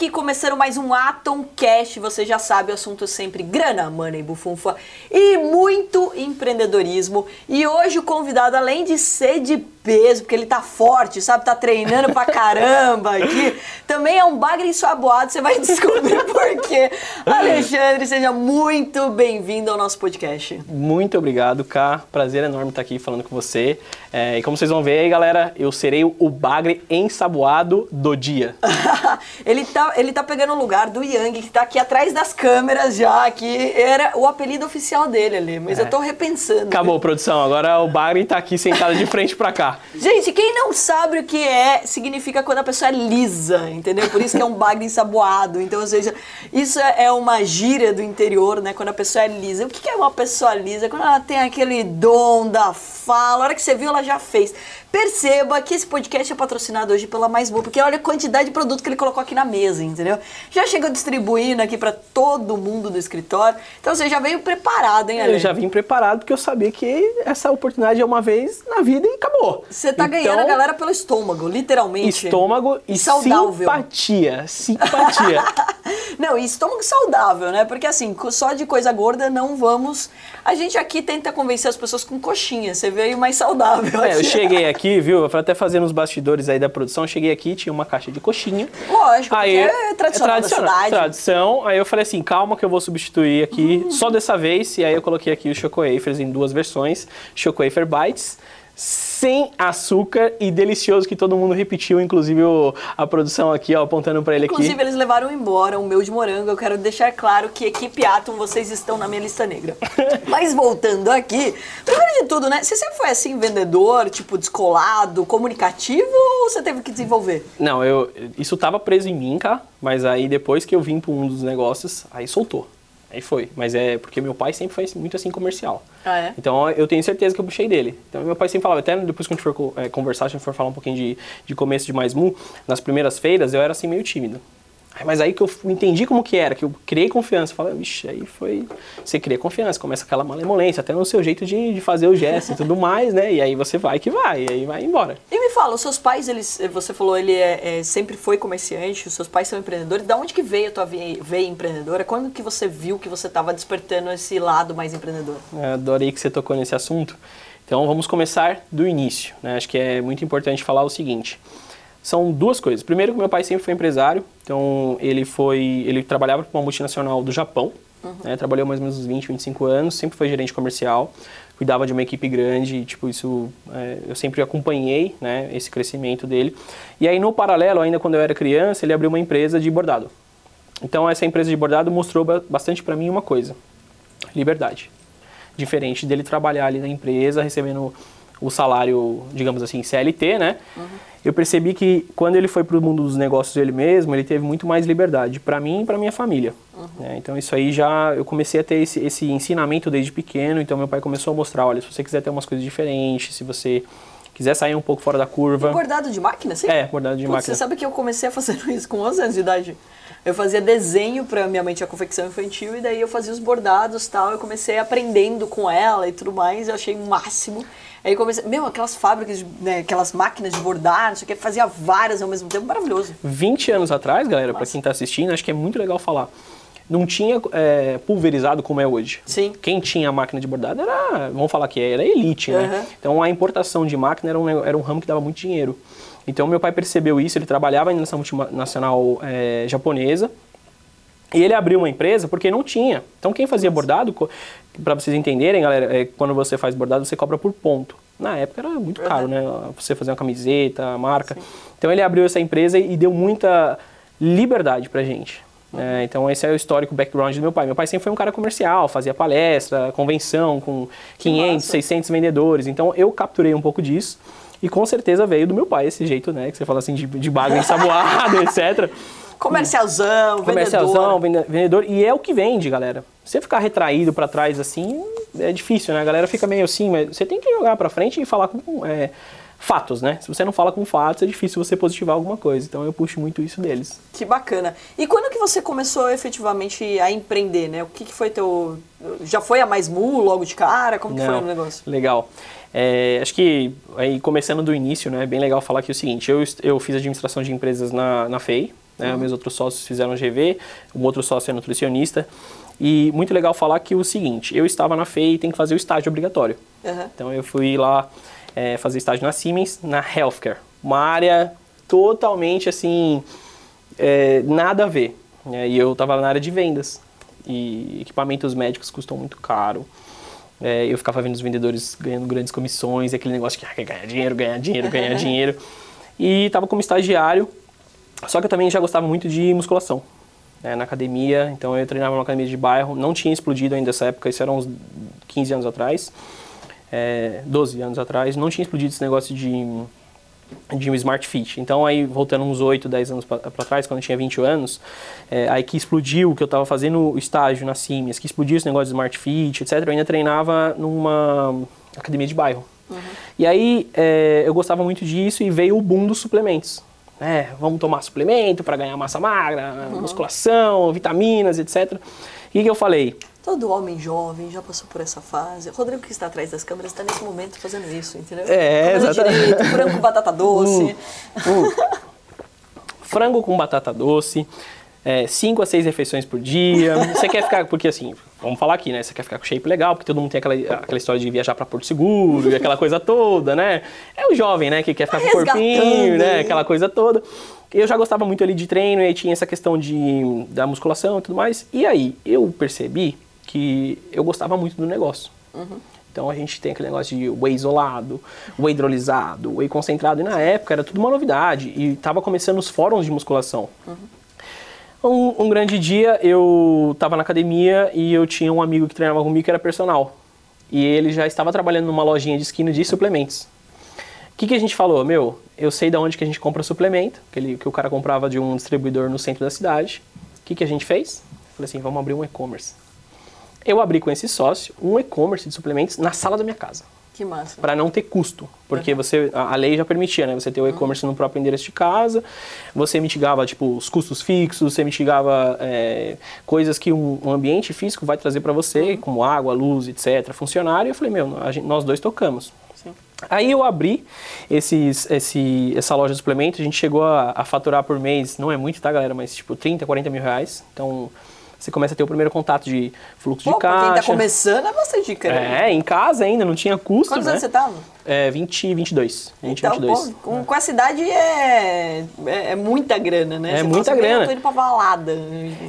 aqui começando mais um Atom Cash. Você já sabe, o assunto é sempre grana, money, bufunfa e muito empreendedorismo. E hoje o convidado, além de ser de peso, porque ele tá forte, sabe? Tá treinando pra caramba aqui. Também é um bagre ensaboado, você vai descobrir por quê. Alexandre, seja muito bem-vindo ao nosso podcast. Muito obrigado, Cá. Prazer enorme estar aqui falando com você. É, e como vocês vão ver aí, galera, eu serei o bagre ensaboado do dia. ele, tá, ele tá pegando o lugar do Yang, que tá aqui atrás das câmeras já, que era o apelido oficial dele ali, mas é. eu tô repensando. Acabou, produção. Agora o bagre tá aqui sentado de frente pra cá. Gente, quem não sabe o que é, significa quando a pessoa é lisa, entendeu? Por isso que é um bagre ensaboado. Então, ou seja, isso é uma gíria do interior, né? Quando a pessoa é lisa. O que é uma pessoa lisa? Quando ela tem aquele dom da fala, a hora que você viu, ela já fez. Perceba que esse podcast é patrocinado hoje pela Mais Boa, porque olha a quantidade de produto que ele colocou aqui na mesa, entendeu? Já chegou distribuindo aqui para todo mundo do escritório. Então você já veio preparado, hein, Ale? Eu já vim preparado porque eu sabia que essa oportunidade é uma vez na vida e acabou. Você tá então, ganhando a galera pelo estômago, literalmente. Estômago e saudável. simpatia. Simpatia. não, e estômago saudável, né? Porque assim, só de coisa gorda não vamos. A gente aqui tenta convencer as pessoas com coxinha. Você veio mais saudável. É, eu cheguei aqui aqui, viu? Eu até fazendo os bastidores aí da produção, cheguei aqui, tinha uma caixa de coxinha. Lógico, aí, é tradicional, é tradicional Tradição. Aí eu falei assim, calma que eu vou substituir aqui, hum. só dessa vez. E aí eu coloquei aqui o Choco Wafers em duas versões, Choco Wafer Bites sem açúcar e delicioso que todo mundo repetiu, inclusive o, a produção aqui, ó, apontando para ele inclusive, aqui. Inclusive eles levaram embora o meu de morango. Eu quero deixar claro que equipe Atom, vocês estão na minha lista negra. Mas voltando aqui, primeiro de tudo, né? Você sempre foi assim vendedor, tipo descolado, comunicativo ou você teve que desenvolver? Não, eu isso tava preso em mim, cara, mas aí depois que eu vim para um dos negócios, aí soltou. Aí foi. Mas é porque meu pai sempre foi muito assim comercial. Ah, é? Então eu tenho certeza que eu puxei dele. Então meu pai sempre falava, até depois que a gente for é, conversar, a gente for falar um pouquinho de, de começo de Mais Mu, nas primeiras feiras eu era assim meio tímido. Mas aí que eu entendi como que era, que eu criei confiança. Falei, vixe, aí foi. Você cria confiança, começa aquela malemolência, até no seu jeito de, de fazer o gesto e tudo mais, né? E aí você vai que vai, e aí vai embora. E me fala, os seus pais, eles, você falou, ele é, é, sempre foi comerciante, os seus pais são empreendedores. Da onde que veio a tua veia empreendedora? Quando que você viu que você estava despertando esse lado mais empreendedor? É, adorei que você tocou nesse assunto. Então vamos começar do início. Né? Acho que é muito importante falar o seguinte são duas coisas. Primeiro, que meu pai sempre foi empresário, então ele foi, ele trabalhava para uma multinacional do Japão, uhum. né, trabalhou mais ou menos uns 20, 25 anos, sempre foi gerente comercial, cuidava de uma equipe grande, tipo isso, é, eu sempre acompanhei, né, esse crescimento dele. E aí no paralelo, ainda quando eu era criança, ele abriu uma empresa de bordado. Então essa empresa de bordado mostrou bastante para mim uma coisa: liberdade. Diferente dele trabalhar ali na empresa, recebendo o salário, digamos assim, CLT, né? Uhum eu percebi que quando ele foi para o mundo dos negócios ele mesmo, ele teve muito mais liberdade para mim e para minha família. Uhum. Né? Então isso aí já eu comecei a ter esse, esse ensinamento desde pequeno. Então meu pai começou a mostrar, olha, se você quiser ter umas coisas diferentes, se você quiser sair um pouco fora da curva. Bordado de máquina, sim? É, bordado de Putz, máquina. Você sabe que eu comecei a fazer isso com 11 anos de idade. Eu fazia desenho para minha mãe tinha confecção infantil e daí eu fazia os bordados tal. Eu comecei aprendendo com ela e tudo mais. Eu achei o máximo. Aí comecei, meu, aquelas fábricas, né, aquelas máquinas de bordar, não sei o que, fazia várias ao mesmo tempo, maravilhoso. 20 anos atrás, galera, para quem está assistindo, acho que é muito legal falar. Não tinha é, pulverizado como é hoje. Sim. Quem tinha máquina de bordado era, vamos falar que era elite, né? Uhum. Então a importação de máquina era um, era um ramo que dava muito dinheiro. Então meu pai percebeu isso, ele trabalhava ainda nessa multinacional é, japonesa, e ele abriu uma empresa porque não tinha. Então quem fazia bordado, para vocês entenderem, galera, é, quando você faz bordado, você cobra por ponto. Na época era muito caro, né? Você fazer uma camiseta, a marca. Sim. Então ele abriu essa empresa e deu muita liberdade pra gente. Uhum. então esse é o histórico background do meu pai. Meu pai sempre foi um cara comercial, fazia palestra, convenção com 500, 600 vendedores. Então eu capturei um pouco disso. E com certeza veio do meu pai esse jeito, né? Que você fala assim, de, de bagulho ensaboado, etc. Comercialzão, Comercialzão, vendedor. vendedor. E é o que vende, galera. Você ficar retraído para trás assim, é difícil, né? A galera fica meio assim, mas você tem que jogar para frente e falar com é, fatos, né? Se você não fala com fatos, é difícil você positivar alguma coisa. Então eu puxo muito isso deles. Que bacana. E quando que você começou efetivamente a empreender, né? O que, que foi teu... Já foi a Mais Mu logo de cara? Como que não, foi o negócio? Legal. É, acho que, aí começando do início, né, é bem legal falar aqui o seguinte, eu, eu fiz administração de empresas na, na FEI, né? Meus outros sócios fizeram GV, um outro sócio é nutricionista. E muito legal falar que o seguinte, eu estava na FEI e tem que fazer o estágio obrigatório. Uhum. Então eu fui lá é, fazer estágio na Siemens, na Healthcare. Uma área totalmente assim, é, nada a ver. né? E eu estava na área de vendas. E equipamentos médicos custam muito caro. É, eu ficava vendo os vendedores ganhando grandes comissões, aquele negócio que ah, ganhar dinheiro, ganhar dinheiro, ganhar dinheiro. E estava como estagiário, só que eu também já gostava muito de musculação. né, na academia, então eu treinava numa academia de bairro, não tinha explodido ainda nessa época, isso era uns 15 anos atrás, é, 12 anos atrás, não tinha explodido esse negócio de, de um Smart Fit. Então aí, voltando uns 8, 10 anos para trás, quando eu tinha 20 anos, é, aí que explodiu, que eu estava fazendo o estágio na Siemens, que explodiu esse negócio de Smart Fit, etc., eu ainda treinava numa academia de bairro. E aí é, eu gostava muito disso e veio o boom dos suplementos. É, vamos tomar suplemento para ganhar massa magra, musculação, vitaminas, etc. E o que, eu falei? Todo homem jovem já passou por essa fase. O Rodrigo, que está atrás das câmeras, está nesse momento fazendo isso, entendeu? É, Comendo exatamente. direito, frango com batata doce. frango com batata doce, 5 a 6 refeições por dia. Você quer ficar, porque assim, vamos falar aqui, né? Você quer ficar com shape legal, porque todo mundo tem aquela, aquela história de viajar para Porto Seguro e aquela coisa toda, né? É o jovem, né, que quer ficar com o corpinho, resgatando. né? Aquela coisa toda. Eu já gostava muito ali de treino e aí tinha essa questão de, da musculação e tudo mais. E aí eu percebi que eu gostava muito do negócio. Então a gente tem aquele negócio de whey isolado, whey hidrolisado, whey concentrado. E na época era tudo uma novidade. E tava começando os fóruns de musculação. Um, um grande dia eu estava na academia e eu tinha um amigo que treinava comigo que era personal. E ele já estava trabalhando numa lojinha de esquina de suplementos. O que, que a gente falou? Meu, eu sei de onde que a gente compra suplemento, que, ele, que o cara comprava de um distribuidor no centro da cidade. O que, que a gente fez? Falei assim, vamos abrir um e-commerce. Eu abri com esse sócio um e-commerce de suplementos na sala da minha casa Que massa. para não ter custo, porque você a, a lei já permitia, né? Você ter o e-commerce no próprio endereço de casa, você mitigava tipo os custos fixos, você mitigava é, coisas que um, um ambiente físico vai trazer para você, como água, luz, etc. Funcionário. E eu falei, meu, gente- nós dois tocamos. Sim. Aí eu abri esses, esse, essa loja de suplementos, a gente chegou a, a faturar por mês, não é muito, tá, galera? Mas tipo 30, 40 mil reais. Então você começa a ter o primeiro contato de fluxo Pô, de quem tá caixa. começando é bastante dica. né? É, em casa ainda, não tinha custo, Quantos né? anos você tava? É, 20 e 22. 20 Então, 22. pô, com, com essa idade é, é, é muita grana, né? É Você muita grana. Eu tô indo pra balada.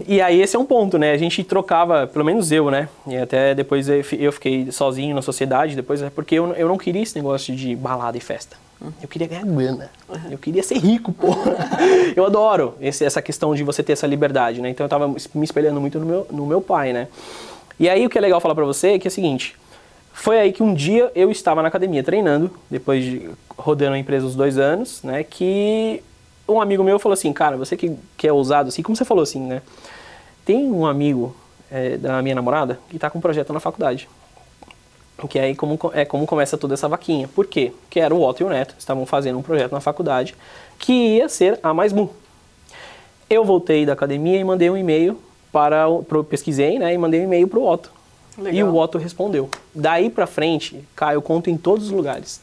E aí esse é um ponto, né? A gente trocava, pelo menos eu, né? E até depois eu fiquei sozinho na sociedade, depois é porque eu, eu não queria esse negócio de balada e festa. Eu queria ganhar grana. Eu queria ser rico, pô. eu adoro esse- essa questão de você ter essa liberdade, né? Então eu tava me espelhando muito no meu, no meu pai, né? E aí o que é legal falar pra você é que é o seguinte. Foi aí que um dia eu estava na academia treinando, depois de rodando a empresa uns dois anos, né? Que um amigo meu falou assim, cara, você que, que é ousado, assim como você falou assim, né? Tem um amigo é, da minha namorada que está com um projeto na faculdade. Que é aí como, é como começa toda essa vaquinha. Por quê? Porque era o Otto e o Neto, estavam fazendo um projeto na faculdade que ia ser a Mais Mu. Eu voltei da academia e mandei um e-mail para o pro, pesquisei, né, e mandei um e-mail para o Otto. Legal. E o Otto respondeu. Daí para frente, cara, eu conto em todos os lugares.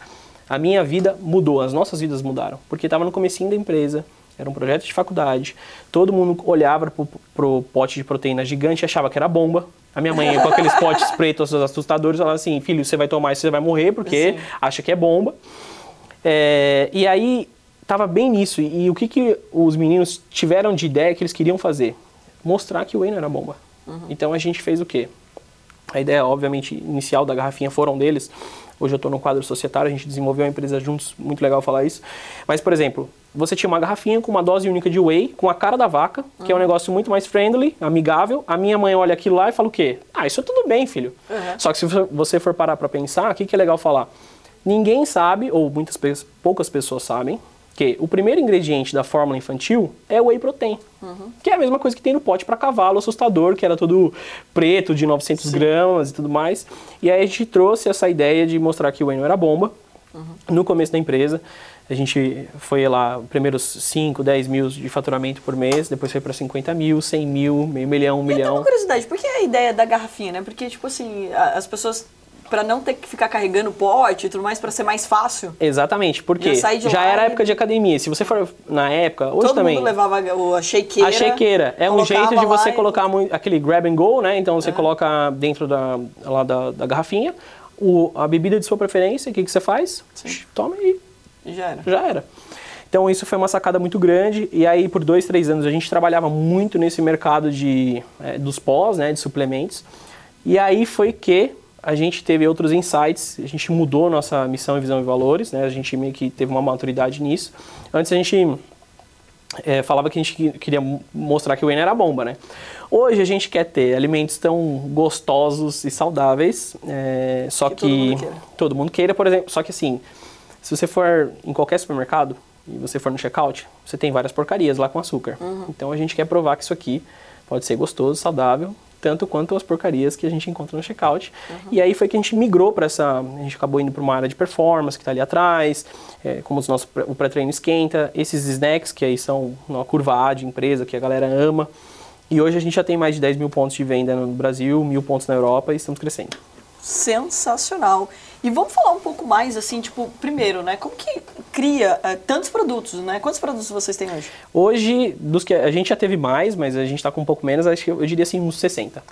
A minha vida mudou, as nossas vidas mudaram, porque estava no comecinho da empresa, era um projeto de faculdade, todo mundo olhava pro, pro pote de proteína gigante e achava que era bomba. A minha mãe, com aqueles potes pretos assustadores, falava assim, filho, você vai tomar isso, você vai morrer, porque Sim. acha que é bomba. É, e aí, tava bem nisso. E o que, que os meninos tiveram de ideia que eles queriam fazer? Mostrar que o whey não era bomba. Então a gente fez o quê? A ideia, obviamente, inicial da garrafinha foram deles. Hoje eu estou no quadro societário, a gente desenvolveu uma empresa juntos, muito legal falar isso. Mas, por exemplo, você tinha uma garrafinha com uma dose única de whey, com a cara da vaca, que é um negócio muito mais friendly, amigável. A minha mãe olha aquilo lá e fala o quê? Ah, isso é tudo bem, filho. Uhum. Só que se você for parar para pensar, o que, que é legal falar? Ninguém sabe, ou muitas poucas pessoas sabem, que o primeiro ingrediente da fórmula infantil é o whey protein. Que é a mesma coisa que tem no pote para cavalo assustador, que era todo preto, de 900 gramas e tudo mais. E aí a gente trouxe essa ideia de mostrar que o whey não era bomba. No começo da empresa, a gente foi lá, primeiros 5, 10 mil de faturamento por mês, depois foi para 50 mil, 100 mil, meio milhão, um E até milhão. uma curiosidade, por que a ideia da garrafinha, né? Porque, tipo assim, as pessoas Pra não ter que ficar carregando pote e tudo mais, pra ser mais fácil. Exatamente, porque Já era e- época de academia. Se você for na época, hoje Todo também. mundo levava a shakeira. A shakeira é um jeito de você e- colocar muito, aquele grab and go, né? Então você coloca dentro da, lá da, da garrafinha o, a bebida de sua preferência. O que, que você faz? Toma e e Já era. já era. Então isso foi uma sacada muito grande e aí por dois, três anos a gente trabalhava muito nesse mercado de, eh, dos pós, né, de suplementos. E aí foi que a gente teve outros insights, a gente mudou nossa missão visão e valores, né, a gente meio que teve uma maturidade nisso. Antes a gente eh, falava que a gente que- queria mo- mostrar que o Whey era bomba, né? Hoje a gente quer ter alimentos tão gostosos e saudáveis, eh, só Que que, todo mundo queira. todo mundo queira, por exemplo, só que assim, se você for em qualquer supermercado e você for no checkout, você tem várias porcarias lá com açúcar. Uhum. Então a gente quer provar que isso aqui pode ser gostoso, saudável, tanto quanto as porcarias que a gente encontra no checkout. Uhum. E aí foi que a gente migrou para essa, a gente acabou indo para uma área de performance que está ali atrás, é, como os nossos, o pré-treino esquenta, esses snacks que aí são uma curva A de empresa que a galera ama. E hoje a gente já tem mais de 10 mil pontos de venda no Brasil, mil pontos na Europa e estamos crescendo. Sensacional. E vamos falar um pouco mais, assim, tipo, primeiro, né? Como que cria eh, tantos produtos, né? Quantos produtos vocês têm hoje? Hoje, dos que a gente já teve mais, mas a gente está com um pouco menos, acho que eu, eu diria assim uns 60.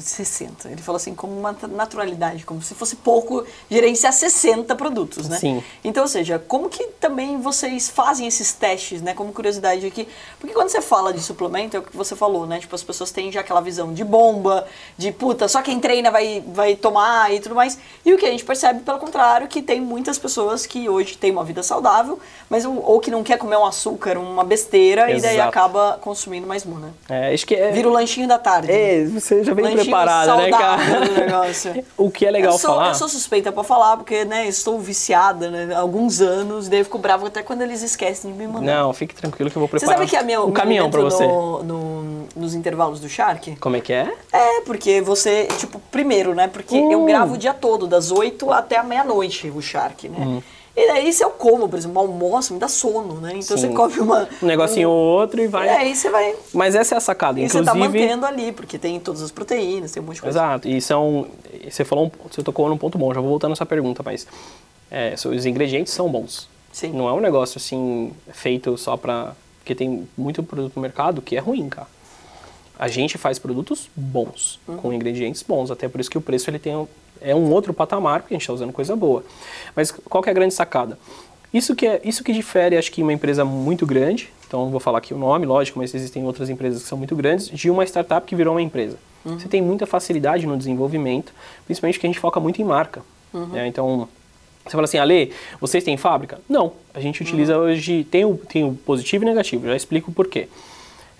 É, 60. Ele falou assim, como uma naturalidade, como se fosse pouco gerenciar 60 produtos, né? Sim. Então, ou seja, como que também vocês fazem esses testes, né? Como curiosidade aqui. Porque quando você fala de suplemento, é o que você falou, né? Tipo, as pessoas têm já aquela visão de bomba, de puta, só quem treina vai, vai tomar e tudo mais. E o que a gente percebe, pelo contrário, que tem muitas pessoas que hoje têm uma vida saudável, mas ou, que não quer comer um açúcar, uma besteira, e daí Exato. acaba consumindo mais mu, né? É, acho que é. Vira o lanchinho da tarde. É, você já vem preparada, né, saudável cara? o que é legal eu sou, falar. Eu sou suspeita pra falar, porque, né, estou viciada, né, há alguns anos, daí eu fico bravo até quando eles esquecem de me mandar. Não, fique tranquilo que eu vou Você preparar sabe que é meu, um meu caminhão pra você. no- no- nos intervalos do Shark? Como é que é? É, porque você, tipo, primeiro, né, porque eu Hum. gravo o dia todo, das 8 até a meia-noite, o Shark, né? E daí se eu como, por exemplo, almoço, me dá sono, né? Então Sim. você come uma... Um negocinho ou outro e vai. É, aí você vai... Mas essa é a sacada. E você Inclusive. tá mantendo ali, porque tem todas as proteínas, tem um monte de coisa. Exato. E são. Você falou, um- você tocou num ponto bom, já vou voltar nessa pergunta, mas. é, os ingredientes são bons. Sim. Não é um negócio assim, feito só pra. Porque tem muito produto no mercado que é ruim, cara. A gente faz produtos bons, Uhum. com ingredientes bons. Até por isso que o preço ele tem, um- é um outro patamar, porque a gente está usando coisa boa. Mas qual que é a grande sacada? Isso que, é, isso que difere, acho que, uma empresa muito grande, então vou falar aqui o nome, lógico, mas existem outras empresas que são muito grandes, de uma startup que virou uma empresa. Você tem muita facilidade no desenvolvimento, principalmente porque a gente foca muito em marca. né? Então, você fala assim, Ale, vocês têm fábrica? Não. A gente utiliza hoje, tem o, tem o positivo e negativo, já explico o porquê.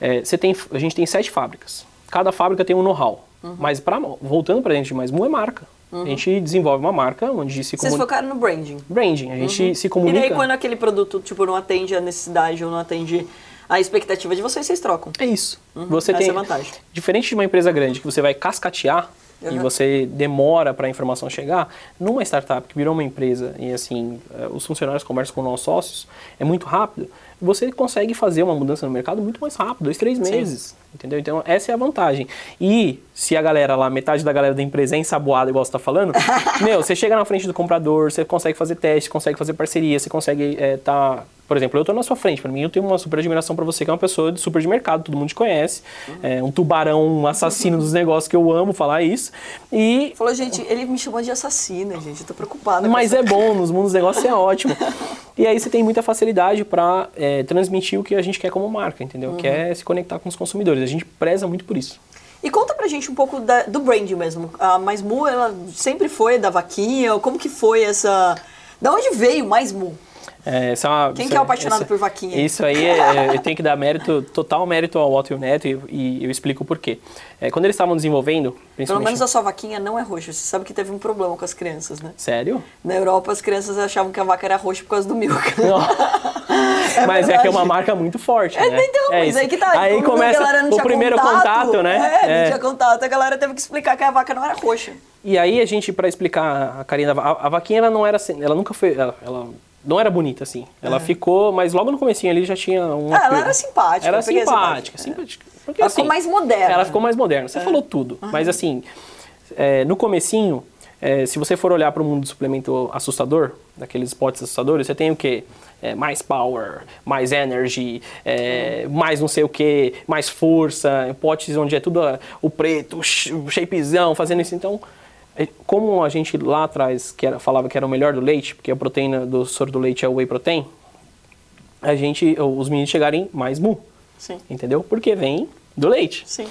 É, você tem, a gente tem sete fábricas. Cada fábrica tem um know-how. Mas pra, voltando para dentro de mais um é marca. A gente desenvolve uma marca onde se Vocês comunica. focaram no branding. Branding, a gente se E comunica. daí quando aquele produto, tipo, não atende a necessidade ou não atende a expectativa de vocês, vocês trocam. É isso. Você essa tem é a vantagem. Diferente de uma empresa grande que você vai cascatear e Uhum. você demora para a informação chegar, numa startup que virou uma empresa e assim, eh, os funcionários conversam com nossos sócios, é muito rápido, você consegue fazer uma mudança no mercado muito mais rápido, dois, três meses. Entendeu? Então, essa é a vantagem. E se a galera lá, metade da galera da empresa é ensaboada, igual você tá falando, meu, você chega na frente do comprador, você consegue fazer teste, consegue fazer parceria, você consegue eh, tá por exemplo, eu tô na sua frente, para mim eu tenho uma super admiração para você, que é uma pessoa de super de mercado, todo mundo te conhece, é um tubarão, um assassino dos negócios que eu amo falar isso. E Falou, gente, ele me chamou de assassina, gente. Eu tô preocupada. mas essa- é bom, nos mundos dos negócios é ótimo. E aí você tem muita facilidade para transmitir o que a gente quer como marca, entendeu? Que é se conectar com os consumidores. A gente preza muito por isso. E conta pra gente um pouco da- do branding mesmo. A Mais Mu, ela sempre foi da vaquinha? Como que foi essa... Da onde veio Mais Mu? É, é uma- Quem que é o é- apaixonado essa- por vaquinha? Isso aí, é, é, eu tenho que dar mérito, total mérito ao Otto e ao Neto e, e eu explico o porquê. É, quando eles estavam desenvolvendo, Pelo menos a sua vaquinha não é roxa. Você sabe que teve um problema com as crianças, né? Sério? Na Europa, as crianças achavam que a vaca era roxa por causa do milk. Não. mas é que é uma marca muito forte, É, né? então, É mas aí que tá. Aí a começa galera não o primeiro contato, né? É, não É. tinha contato. A galera teve que explicar que a vaca não era roxa. E aí a gente, pra explicar a carinha da a, a vaquinha, ela não era assim, ela nunca foi, ela, ela não era bonita assim. Ela ficou, mas logo no comecinho ali já tinha um... Ah, ela era simpática, Era simpática, essa simpática. Porque, assim, Ela ficou mais moderna. Ela ficou mais moderna. Você falou tudo. Mas assim, é, no comecinho, É, se você for olhar para o mundo do suplemento assustador, daqueles potes assustadores, você tem o quê? É, mais power, mais energy, é, mais não sei o que, mais força, potes onde é tudo o preto, o shapezão, fazendo isso. Então, é, como a gente lá atrás que era, falava que era o melhor do leite, porque a proteína do soro do leite é o whey protein, a gente, os meninos chegarem mais mu. Sim. Entendeu? Porque vem do leite. Sim.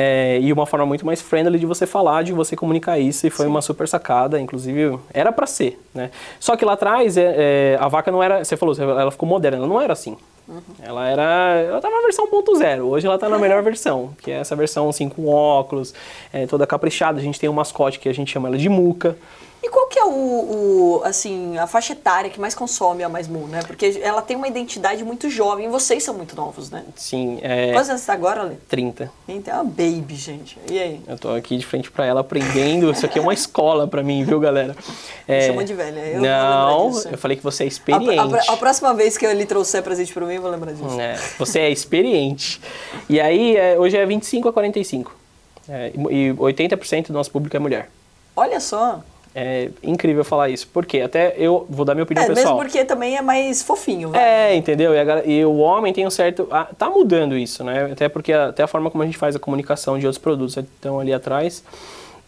É, e uma forma muito mais friendly de você falar, de você comunicar isso, e foi Sim. uma super sacada, inclusive era para ser, né? Só que lá atrás é, é, a vaca não era, você falou, ela ficou moderna, ela não era assim. Uhum. Ela era, ela tá na versão 1.0, hoje ela tá na melhor versão, que é essa versão assim com óculos, é, toda caprichada, a gente tem um mascote que a gente chama ela de Muca. E qual que é o, o, assim, a faixa etária que mais consome a Mais Mu, né? Porque ela tem uma identidade muito jovem e vocês são muito novos, né? Sim, é Quantos anos você tá agora, Lê? 30. Então, é uma baby, gente. E aí? Eu tô aqui de frente pra ela aprendendo. Isso aqui é uma escola pra mim, viu, galera? É, Chamou de velha. Eu não, disso. eu falei que você é A, experiente. a- a próxima vez que ele trouxer presente pra mim, eu vou lembrar disso. É, você é experiente. E aí, é, hoje é 25 a 45. É, e 80% do nosso público é mulher. Olha só. É incrível falar isso. Porque até eu vou dar minha opinião É, pessoal. mesmo porque também é mais fofinho, vai. É, entendeu? E, a e o homem tem um certo. ah, tá mudando isso, né? Até porque a- até a forma como a gente faz a comunicação de outros produtos estão ali atrás.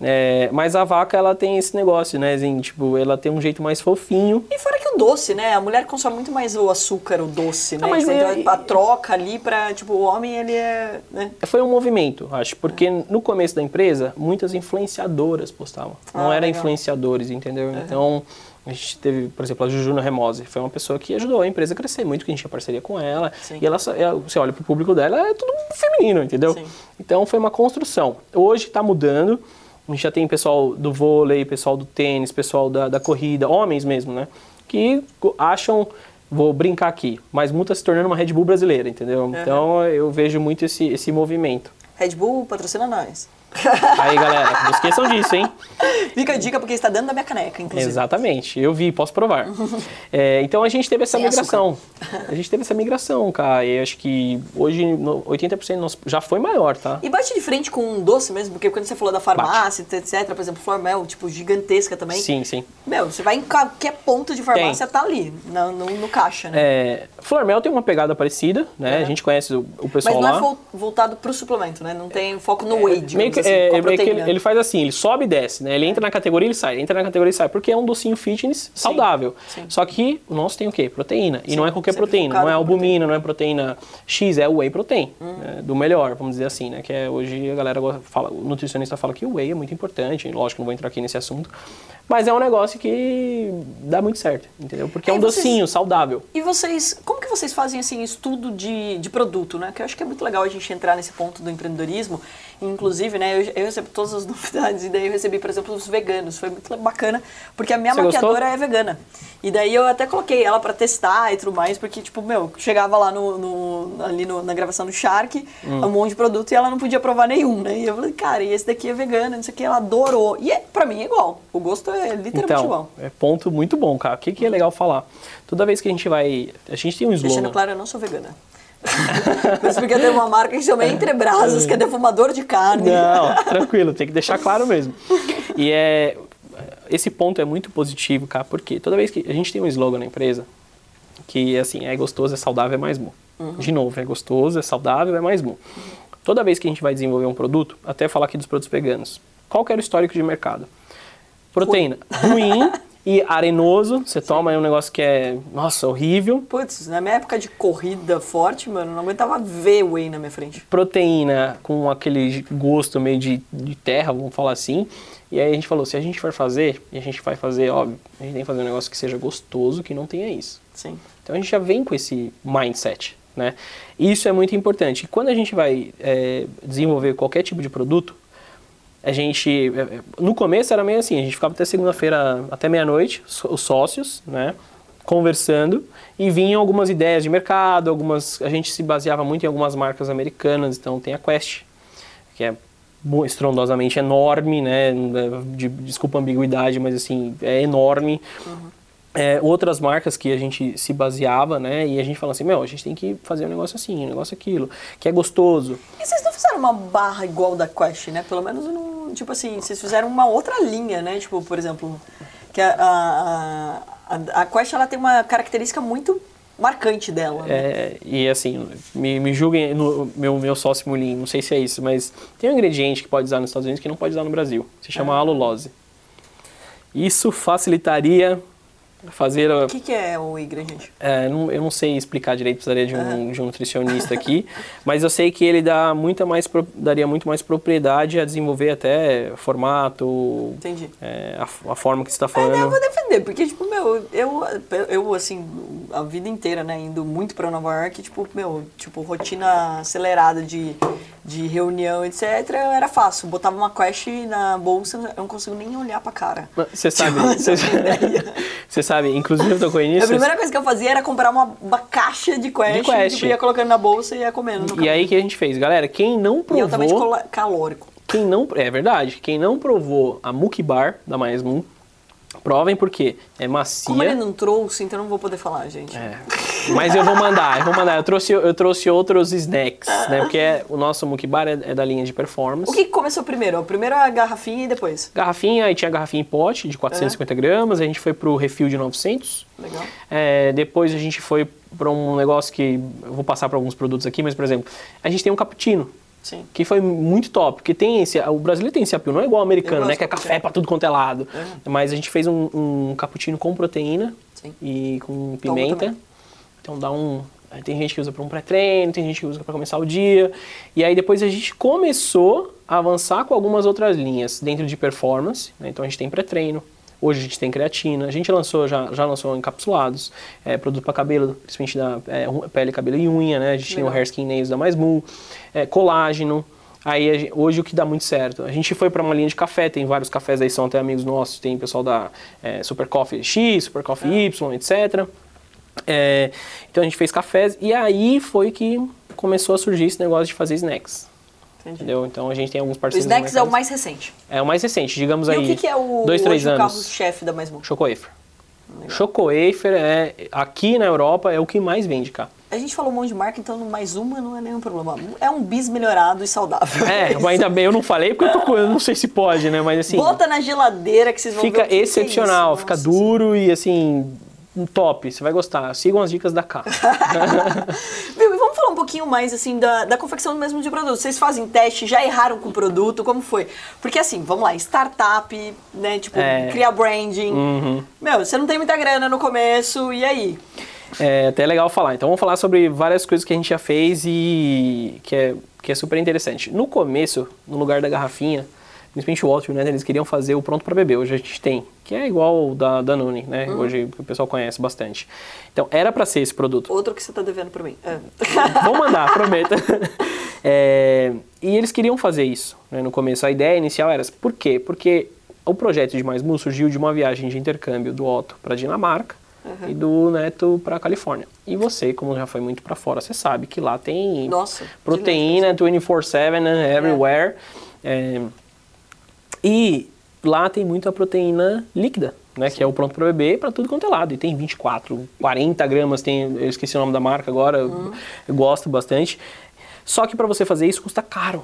É, mas a vaca, ela tem esse negócio, né? Assim, tipo, ela tem um jeito mais fofinho. E fora que o doce, né? A mulher consome muito mais o açúcar, o doce, né? Ah, mas então, é- a troca ali pra, tipo, o homem, ele é, né? Foi um movimento, acho, porque no começo da empresa, muitas influenciadoras postavam. Não Ah, eram legal. influenciadores, entendeu? Então, a gente teve, por exemplo, a Jujuna Remose. Foi uma pessoa que ajudou a empresa a crescer muito, que a gente tinha parceria com ela. Sim. E ela- você olha pro público dela, é tudo feminino, entendeu? Sim. Então, foi uma construção. Hoje está mudando. A gente já tem pessoal do vôlei, pessoal do tênis, pessoal da, da corrida, homens mesmo, né? Que acham, vou brincar aqui, mas muito tá se tornando uma Red Bull brasileira, entendeu? Então eu vejo muito esse, esse movimento. Red Bull patrocina nós. Aí galera, não esqueçam disso, hein? Fica a dica porque está dentro da minha caneca, inclusive. Exatamente, eu vi, posso provar. É, então a gente teve essa Sem migração. A gente teve essa migração, cara. E acho que hoje no- 80% do nosso já foi maior, tá? E bate de frente com um doce mesmo, porque quando você falou da farmácia, etc, por exemplo, Flormel, tipo, gigantesca também. Sim, sim. Meu, você vai em qualquer ponto de farmácia, tá ali, no, no, no caixa, né? É, Flormel tem uma pegada parecida, né? A gente conhece o, o Mas pessoal não é lá. vol- voltado pro suplemento, né? Não tem foco no whey, digamos Meio que, assim, é, é que ele, proteína. ele faz assim, ele sobe e desce, né? Ele entra na categoria e ele sai, entra na categoria e sai, porque é um docinho fitness saudável. sim. Só que o nosso tem o quê? Proteína. E Sim, não é qualquer sempre proteína, não é na albumina, não é proteína X, é whey protein, Hum. né? do melhor, vamos dizer assim, né? Que é hoje a galera fala, o nutricionista fala que o whey é muito importante, lógico, não vou entrar aqui nesse assunto, mas é um negócio que dá muito certo, entendeu? Porque é E um vocês- docinho saudável. E vocês, como que vocês fazem assim estudo de, de produto, né? Que eu acho que é muito legal a gente entrar nesse ponto do empreendedorismo. Inclusive, né, eu, eu recebo todas as novidades e daí eu recebi, por exemplo, os veganos. Foi muito bacana, porque a minha Você gostou? maquiadora é vegana. E daí eu até coloquei ela pra testar e tudo mais, porque tipo, meu, chegava lá no, no- ali no- na gravação do Shark, Hum. um monte de produto e ela não podia provar nenhum, né? E eu falei, cara, e esse daqui é vegano, não sei o que, ela adorou. E é, pra mim é igual. O gosto é literalmente Então, igual. é ponto muito bom, cara. O que, que é legal falar? Toda vez que a gente vai. A gente tem um slogan. Deixando claro, eu não sou vegana. Mas porque eu tenho uma marca que chama Entre Brasas, que é defumador de carne. Não, tranquilo, tem que deixar claro mesmo. E é. Esse ponto é muito positivo, cara, porque toda vez que a gente tem um slogan na empresa, que assim, é gostoso, é saudável, é mais bom. De novo, é gostoso, é saudável, é mais bom. Toda vez que a gente vai desenvolver um produto, até falar aqui dos produtos veganos, qual que era o histórico de mercado? Proteína ruim e arenoso, você toma aí um negócio que é, nossa, horrível. Putz, na minha época de corrida forte, mano, não aguentava ver whey na minha frente. proteína com aquele gosto meio de, de terra, vamos falar assim. E aí a gente falou, se a gente for fazer, e a gente vai fazer, óbvio, a gente tem que fazer um negócio que seja gostoso, que não tenha isso. Sim. Então a gente já vem com esse mindset, né? Isso é muito importante. E quando a gente vai é, desenvolver qualquer tipo de produto, a gente, é, é, no começo era meio assim, a gente ficava até segunda-feira, até meia-noite, os sócios, né? Conversando e vinham algumas ideias de mercado, algumas, a gente se baseava muito em algumas marcas americanas, então tem a Quest, que é estrondosamente enorme, né? De- desculpa a ambiguidade, mas assim, é enorme. É, outras marcas que a gente se baseava, né? E a gente falava assim, meu, a gente tem que fazer um negócio assim, um negócio aquilo, que é gostoso. E vocês não fizeram uma barra igual da Quest, né? Pelo menos não, tipo assim, vocês fizeram uma outra linha, né? Tipo, por exemplo, que a, a, a, a Quest ela tem uma característica muito marcante dela. Né? É, e assim, me, me julguem no meu, meu sócio Mulin, não sei se é isso, mas tem um ingrediente que pode usar nos Estados Unidos que não pode usar no Brasil. Se chama Ah. alulose. Isso facilitaria fazer O que, que é o ingrediente? É, não- eu não sei explicar direito, precisaria de um, de um nutricionista aqui, mas eu sei que ele dá muita mais, daria muito mais propriedade a desenvolver até formato, Entendi. é, a, a forma que você está É, né, eu falando. vou defender, porque, tipo, meu, eu, eu, assim, a vida inteira, né, indo muito pra Nova York, tipo, meu, tipo, rotina acelerada de, de reunião, etc., era fácil. Botava uma quest na bolsa, eu não consigo nem olhar pra cara. Você sabe, Tipo, você, você você sabe, inclusive eu tô com A início. primeira coisa que eu fazia era comprar uma, uma caixa de quest, De Quest. tipo, ia colocando na bolsa e ia comendo. E aí o que a gente fez? Galera, quem não E altamente provou, calórico. quem não, é verdade, quem não provou a Mookie Bar da Mais Mu, provem porque é macia. Como ele não trouxe, então eu não vou poder falar, gente. É. Mas eu vou mandar, eu vou mandar. Eu trouxe, eu trouxe outros snacks, né? Porque é- o nosso Mookie Bar é, é da linha de performance. O que começou primeiro? Primeiro a garrafinha e depois? Garrafinha, aí tinha garrafinha em pote de 450 gramas, a gente foi pro refil de 900. Legal. É, depois a gente foi para um negócio que eu vou passar para alguns produtos aqui, mas por exemplo, a gente tem um cappuccino. Sim. Que foi muito top, porque tem esse. O brasileiro tem esse apelo, não é igual ao americano, né? Que é café pra tudo quanto é lado. É. Mas a gente fez um, um cappuccino com proteína Sim. e com pimenta. Então dá um. Tem gente que usa para um pré-treino, tem gente que usa para começar o dia. E aí depois a gente começou a avançar com algumas outras linhas dentro de performance. né? Então a gente tem pré-treino. Hoje a gente tem creatina. A gente lançou, já, já lançou encapsulados, é, produto para cabelo, principalmente da é, pele, cabelo e unha, né? A gente tem o. Hair Skin Nails da Mais Mu, é, colágeno. Aí a gen- hoje o que dá muito certo. A gente foi para uma linha de café, tem vários cafés aí, são até amigos nossos, tem pessoal da é, Super Coffee X, Super Coffee Y, etc. É, então a gente fez cafés e aí foi que começou a surgir esse negócio de fazer snacks. Entendi. Entendeu? Então a gente tem alguns O parceiros. no Snacks é o mais recente. É o mais recente, digamos E aí. o que, que é o, dois, três hoje o anos. carro-chefe da Mais Mu? Chocowafer. Chocowafer é aqui na Europa é o que mais vende, cara. A gente falou um monte de marca, então mais uma não é nenhum problema. É um bis melhorado e saudável. É, mas ainda bem eu não falei porque eu, tô, com- eu não sei se pode, né? Mas assim, Bota na geladeira que vocês vão ver fica o é excepcional, isso. fica Nossa duro e assim, um top, você vai gostar. Sigam as dicas da K. pouquinho mais, assim, da, da confecção mesmo de produto. Vocês fazem teste, já erraram com o produto, como foi? Porque, assim, vamos lá, startup, né, tipo, É. criar branding. Uhum. Meu, você não tem muita grana no começo, e aí? É até legal falar. Então vamos falar sobre várias coisas que a gente já fez e que é, que é super interessante. No começo, no lugar da garrafinha, principalmente o Walter, né, eles queriam fazer o pronto para beber. Hoje a gente tem, que é igual o da Danone, né? Hoje o pessoal conhece bastante. Então era para ser esse produto. Outro que você tá devendo pra mim. É. Vou mandar, prometo. É, e eles queriam fazer isso né, no começo. A ideia inicial era, por quê? Porque o projeto de Mais Mu surgiu de uma viagem de intercâmbio do Otto para Dinamarca e do Neto para Califórnia. E você, como já foi muito para fora, você sabe que lá tem Nossa, proteína 24/7 né, everywhere. É, e lá tem muita proteína líquida, né? Que é o pronto para beber para tudo quanto é lado. E tem 24, 40 gramas, tem, eu esqueci o nome da marca agora, eu- eu gosto bastante. Só que para você fazer isso custa caro,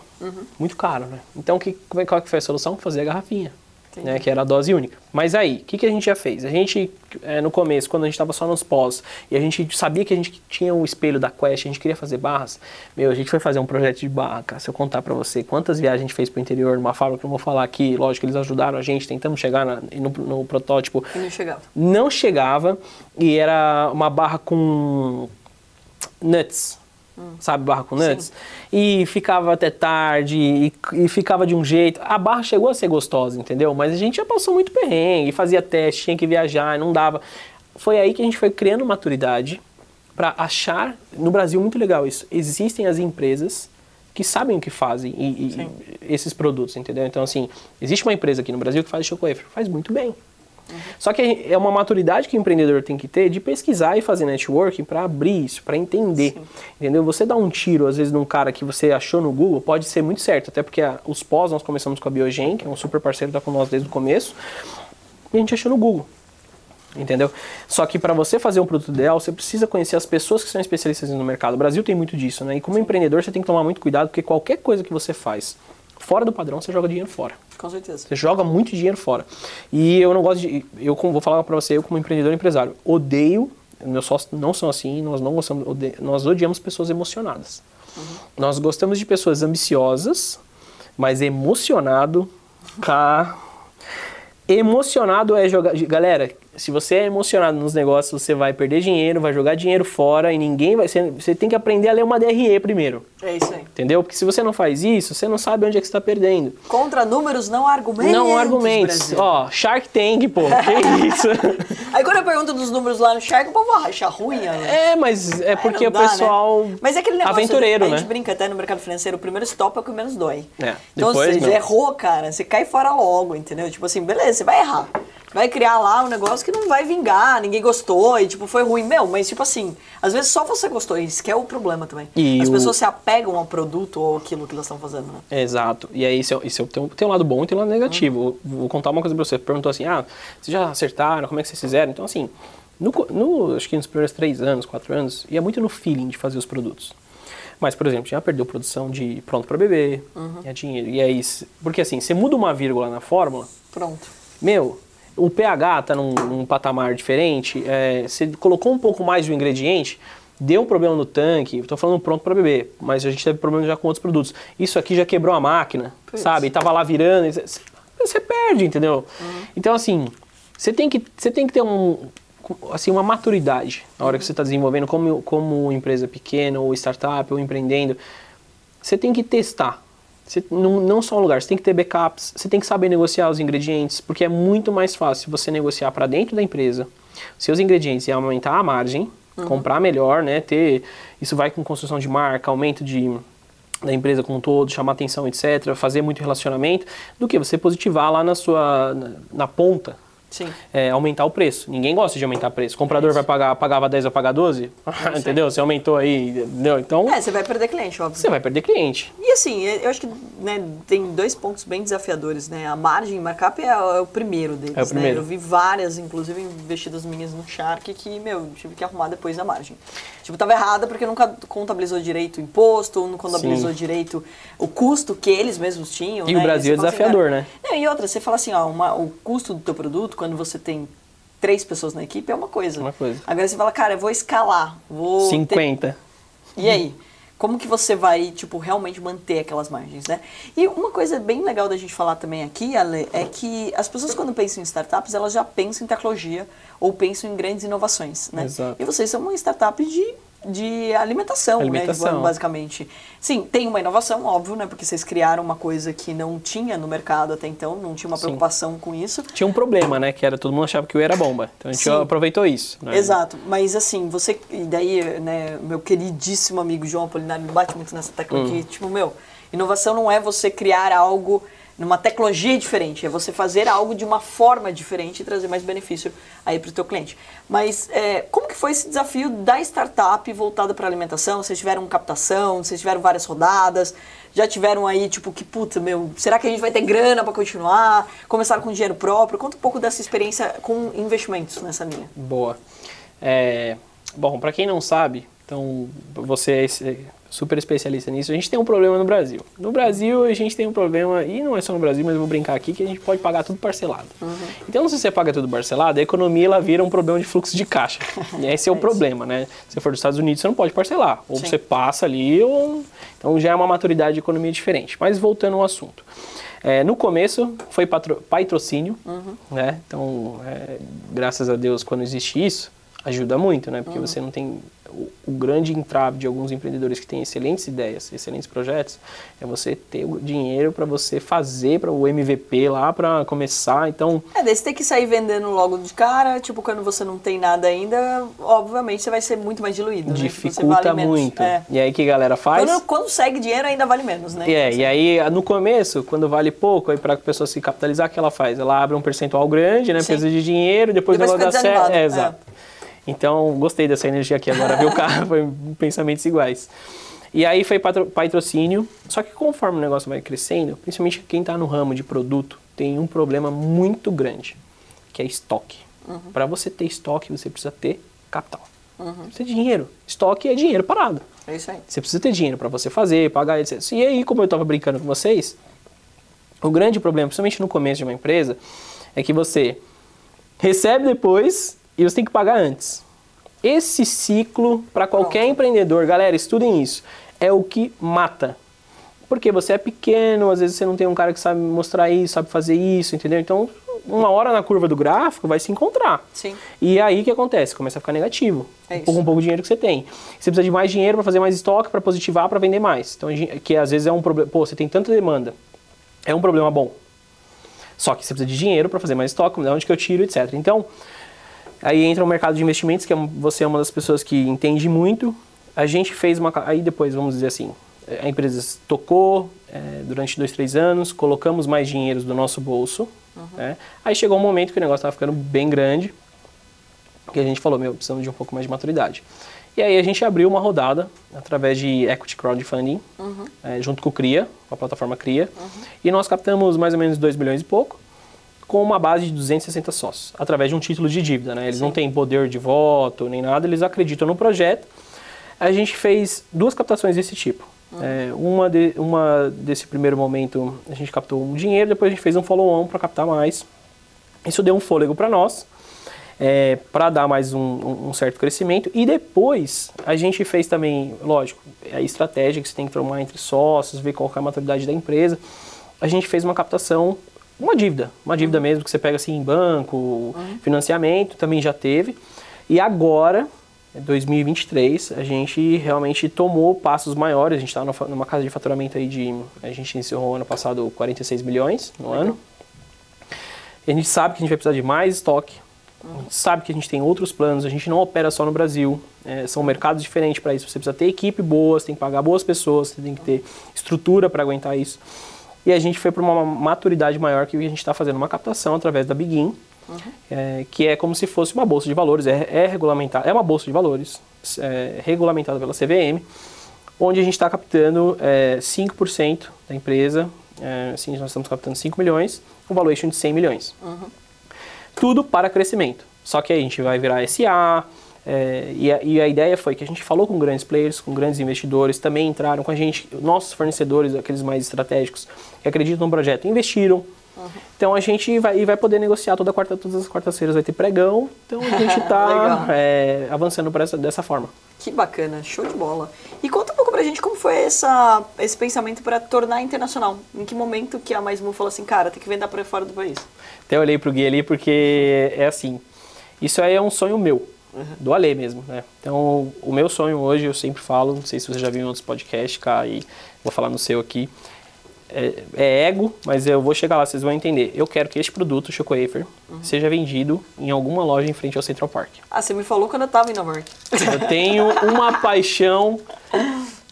muito caro, né? Então que, é- qual que foi a solução? Fazer a garrafinha, né? Que era a dose única. Mas aí, o que, que a gente já fez? A gente, é, no começo, quando a gente estava só nos pós, e a gente sabia que a gente tinha o espelho da Quest, a gente queria fazer barras, meu, a gente foi fazer um projeto de barra, cara. Se eu contar para você quantas viagens a gente fez pro interior, numa fábrica, que eu não vou falar aqui, lógico, eles ajudaram a gente, tentamos chegar na- no, no protótipo, E não chegava. não chegava e era uma barra com nuts, sabe, barra com nuts? E ficava até tarde e, e ficava de um jeito. A barra chegou a ser gostosa, entendeu? Mas a gente já passou muito perrengue, fazia teste, tinha que viajar, não dava. Foi aí que a gente foi criando maturidade para achar, no Brasil muito legal isso, existem as empresas que sabem o que fazem e, e- esses produtos, entendeu? Então assim, existe uma empresa aqui no Brasil que faz chocolate, faz muito bem. Só que é uma maturidade que o empreendedor tem que ter de pesquisar e fazer networking para abrir isso, para entender. Entendeu? Você dá um tiro, às vezes, num cara que você achou no Google, pode ser muito certo. Até porque a- os pós nós começamos com a Biogen, que é um super parceiro, tá com nós desde o começo, e a gente achou no Google. Entendeu? Só que para você fazer um produto ideal, você precisa conhecer as pessoas que são especialistas no mercado. O Brasil tem muito disso, né? E como empreendedor, você tem que tomar muito cuidado, porque qualquer coisa que você faz fora do padrão, você joga dinheiro fora. Com certeza. Você joga muito dinheiro fora. E eu não gosto de. Eu como, vou falar pra você, eu como empreendedor e empresário, odeio. Meus sócios não são assim, nós não gostamos, nós odiamos pessoas emocionadas. Uhum. Nós gostamos de pessoas ambiciosas, mas emocionado, cá. Emocionado é jogar. Galera, se você é emocionado nos negócios, você vai perder dinheiro, vai jogar dinheiro fora e ninguém vai. Você, você tem que aprender a ler uma DRE primeiro. É isso aí. Entendeu? Porque se você não faz isso, você não sabe onde é que você está perdendo. Contra números, não argumentos. Não argumentos. Ó, Shark Tank, pô. que isso? Aí quando eu pergunto dos números lá no Shark, o povo acha ruim. Né? É, mas é porque o dá, pessoal. Né? Mas é aquele negócio. Aventureiro, a né? Gente brinca até no mercado financeiro, o primeiro stop é o que menos dói. É. Então, Depois, ou seja, errou, cara, você cai fora logo, entendeu? Tipo assim, beleza, você vai errar vai criar lá um negócio que não vai vingar, ninguém gostou e tipo foi ruim. Meu, mas tipo assim, às vezes só você gostou, isso que é o problema também. E As o... pessoas se apegam ao produto ou aquilo que elas estão fazendo, né? Exato. E aí isso, isso tem, tem um lado bom e tem um lado negativo. Uhum. Vou, contar uma coisa pra você. Perguntou assim: ah, vocês já acertaram? Como é que vocês fizeram? Então, assim, no, no, acho que nos primeiros três anos, quatro anos, ia muito no feeling de fazer os produtos. Mas, por exemplo, já perdeu produção de pronto para beber, uhum. é dinheiro. E aí, porque assim, você muda uma vírgula na fórmula. Pronto. Meu, o pH está num, num, patamar diferente, é, você colocou um pouco mais de um ingrediente, deu um problema no tanque, estou falando pronto para beber, mas a gente teve problema já com outros produtos. Isso aqui já quebrou a máquina, sabe? E tava lá virando, você perde, entendeu? Uhum. Então, assim, você tem que, você tem que ter um, assim, uma maturidade na hora que você está desenvolvendo como, como empresa pequena, ou startup, ou empreendendo. Você tem que testar. Você, não, não só um lugar, você tem que ter backups, você tem que saber negociar os ingredientes, porque é muito mais fácil você negociar para dentro da empresa seus ingredientes e aumentar a margem, uhum. comprar melhor, né? Ter isso vai com construção de marca, aumento de da empresa como um todo, chamar atenção, etc., fazer muito relacionamento, do que você positivar lá na sua na, na ponta é, aumentar o preço. Ninguém gosta de aumentar o preço. O comprador é vai pagar, pagava 10, vai pagar 12? entendeu? Você aumentou aí, entendeu? Então... É, você vai perder cliente, óbvio. Você vai perder cliente. E assim, eu acho que né, tem dois pontos bem desafiadores, né? A margem markup é, é o primeiro deles, é o primeiro. né? Eu vi várias, inclusive, investidas minhas no Shark que, meu, tive que arrumar depois a margem. Tipo, tava errada porque nunca contabilizou direito o imposto, não contabilizou Sim. direito o custo que eles mesmos tinham, E né? o Brasil é desafiador, assim, né? Não, e outra, você fala assim, ó, uma, o custo do teu produto, quando você tem três pessoas na equipe, é uma coisa. Uma coisa. Agora você fala, cara, eu vou escalar, vou... 50. Ter... E aí? Como que você vai, tipo, realmente manter aquelas margens, né? E uma coisa bem legal da gente falar também aqui, Ale, é que as pessoas quando pensam em startups, elas já pensam em tecnologia ou pensam em grandes inovações, né? Exato. E vocês são uma startup de de alimentação, alimentação. né, basicamente. Sim, tem uma inovação, óbvio, né, porque vocês criaram uma coisa que não tinha no mercado até então, não tinha uma preocupação Sim. com isso. Tinha um problema, né, que era todo mundo achava que o era bomba. Então a gente Sim. aproveitou isso. Né? Exato, mas assim, você e daí, né, meu queridíssimo amigo João Apolinário bate muito nessa tecla hum. aqui, tipo, meu, inovação não é você criar algo numa tecnologia diferente, é você fazer algo de uma forma diferente e trazer mais benefício aí para o teu cliente. Mas é, como que foi esse desafio da startup voltada para alimentação? Vocês tiveram captação, vocês tiveram várias rodadas, já tiveram aí tipo que puta meu, será que a gente vai ter grana para continuar? Começaram com dinheiro próprio? Conta um pouco dessa experiência com investimentos nessa linha. Boa. É, bom, para quem não sabe, então você é super especialista nisso, a gente tem um problema no Brasil. No Brasil, a gente tem um problema, e não é só no Brasil, mas eu vou brincar aqui, que a gente pode pagar tudo parcelado. Uhum. Então, se você paga tudo parcelado, a economia ela vira um problema de fluxo de caixa. E esse é, é o problema, né? Se você for dos Estados Unidos, você não pode parcelar. Ou Sim. você passa ali, ou... Então já é uma maturidade de economia diferente. Mas voltando ao assunto. É, no começo foi patro... patrocínio, uhum. né? Então, é, graças a Deus, quando existe isso, ajuda muito, né? Porque uhum. você não tem o, o, grande entrave de alguns empreendedores que têm excelentes ideias, excelentes projetos, é você ter o dinheiro para você fazer para o MVP lá para começar. Então, é, daí você tem que sair vendendo logo de cara, tipo quando você não tem nada ainda, obviamente você vai ser muito mais diluído, né? Dificulta né? vale muito. É. E aí que a galera faz? Quando, quando segue dinheiro ainda vale menos, né? É, e aí no começo, quando vale pouco, aí para a pessoa se capitalizar, o que ela faz? Ela abre um percentual grande, né? Precisa de dinheiro, depois, depois o negócio dá certo. É, exato. É. Então, gostei dessa energia aqui agora, viu, cara? Foi pensamentos iguais. E aí foi patrocínio. Só que conforme o negócio vai crescendo, principalmente quem está no ramo de produto, tem um problema muito grande, que é estoque. Uhum. Para você ter estoque, você precisa ter capital. Uhum. Você precisa dinheiro. Estoque é dinheiro parado. É isso aí. Você precisa ter dinheiro para você fazer, pagar, etc. E aí, como eu estava brincando com vocês, O grande problema, principalmente no começo de uma empresa, é que você recebe depois e você tem que pagar antes. Esse ciclo, para qualquer Pronto. empreendedor, galera, estudem isso, é o que mata. Porque você é pequeno, às vezes você não tem um cara que sabe mostrar isso, sabe fazer isso, entendeu? Então, uma hora na curva do gráfico vai se encontrar. Sim. E aí o que acontece? Começa a ficar negativo. É um pouco, isso. um pouco de dinheiro que você tem. Você precisa de mais dinheiro para fazer mais estoque, para positivar, para vender mais. Então, que às vezes é um problema. Pô, você tem tanta demanda. É um problema bom. Só que você precisa de dinheiro para fazer mais estoque, de onde que eu tiro, etc. Então, aí entra o mercado de investimentos, que é você é uma das pessoas que entende muito. A gente fez uma. Aí depois, vamos dizer assim, a empresa tocou é, durante dois, três anos, colocamos mais dinheiros do nosso bolso. né? Aí chegou um momento que o negócio estava ficando bem grande, que a gente falou, meu, precisamos de um pouco mais de maturidade. E aí a gente abriu uma rodada através de equity crowdfunding, eh, junto com o CRIA, com a plataforma CRIA, e nós captamos mais ou menos 2 milhões e pouco, com uma base de 260 sócios, através de um título de dívida. Né? Eles não têm poder de voto nem nada, eles acreditam no projeto. A gente fez duas captações desse tipo. Eh, uma, de- uma desse primeiro momento a gente captou um dinheiro, depois a gente fez um follow-on para captar mais. Isso deu um fôlego para nós, para dar mais um, um- certo crescimento. E depois a gente fez também, lógico, a estratégia que você tem que tomar entre sócios, ver qual é a maturidade da empresa. A gente fez uma captação, uma dívida, uma dívida mesmo que você pega assim em banco, financiamento, também já teve. E agora, em 2023, a gente realmente tomou passos maiores. A gente está numa casa de faturamento aí de. A gente encerrou ano passado 46 milhões no ano. E a gente sabe que a gente vai precisar de mais estoque. A gente sabe que a gente tem outros planos, a gente não opera só no Brasil. é, são mercados diferentes para isso. Você precisa ter equipe boa, você tem que pagar boas pessoas, você tem que ter estrutura para aguentar isso. E a gente foi para uma maturidade maior que a gente está fazendo uma captação através da Begin, é, que é como se fosse uma bolsa de valores, é, é regulamentada, é uma bolsa de valores, é, regulamentada pela CVM, onde a gente está captando é, 5% da empresa, é, assim, nós estamos captando 5 milhões, um valuation de 100 milhões. Tudo para crescimento. Só que aí a gente vai virar SA, é, e, a, e a ideia foi que a gente falou com grandes players, com grandes investidores, também entraram com a gente, nossos fornecedores, aqueles mais estratégicos, que acreditam no projeto, investiram. Então a gente vai, e vai poder negociar toda quarta, todas as quartas-feiras vai ter pregão, então a gente está é, avançando por essa, dessa forma. Que bacana, show de bola. E conta um pouco pra gente como foi essa, esse pensamento para tornar internacional. Em que momento que a Mais Mu falou assim, cara, tem que vender para fora do país? Até olhei pro Gui ali porque é assim, isso aí é um sonho meu, do Ale mesmo, né? Então, o meu sonho hoje, eu sempre falo, não sei se você já viu em outros podcasts, cá, e vou falar no seu aqui, é, é ego, mas eu vou chegar lá, vocês vão entender. Eu quero que este produto, o Choco Wafer, seja vendido em alguma loja em frente ao Central Park. Ah, você me falou quando eu tava em Nova York. Eu tenho uma paixão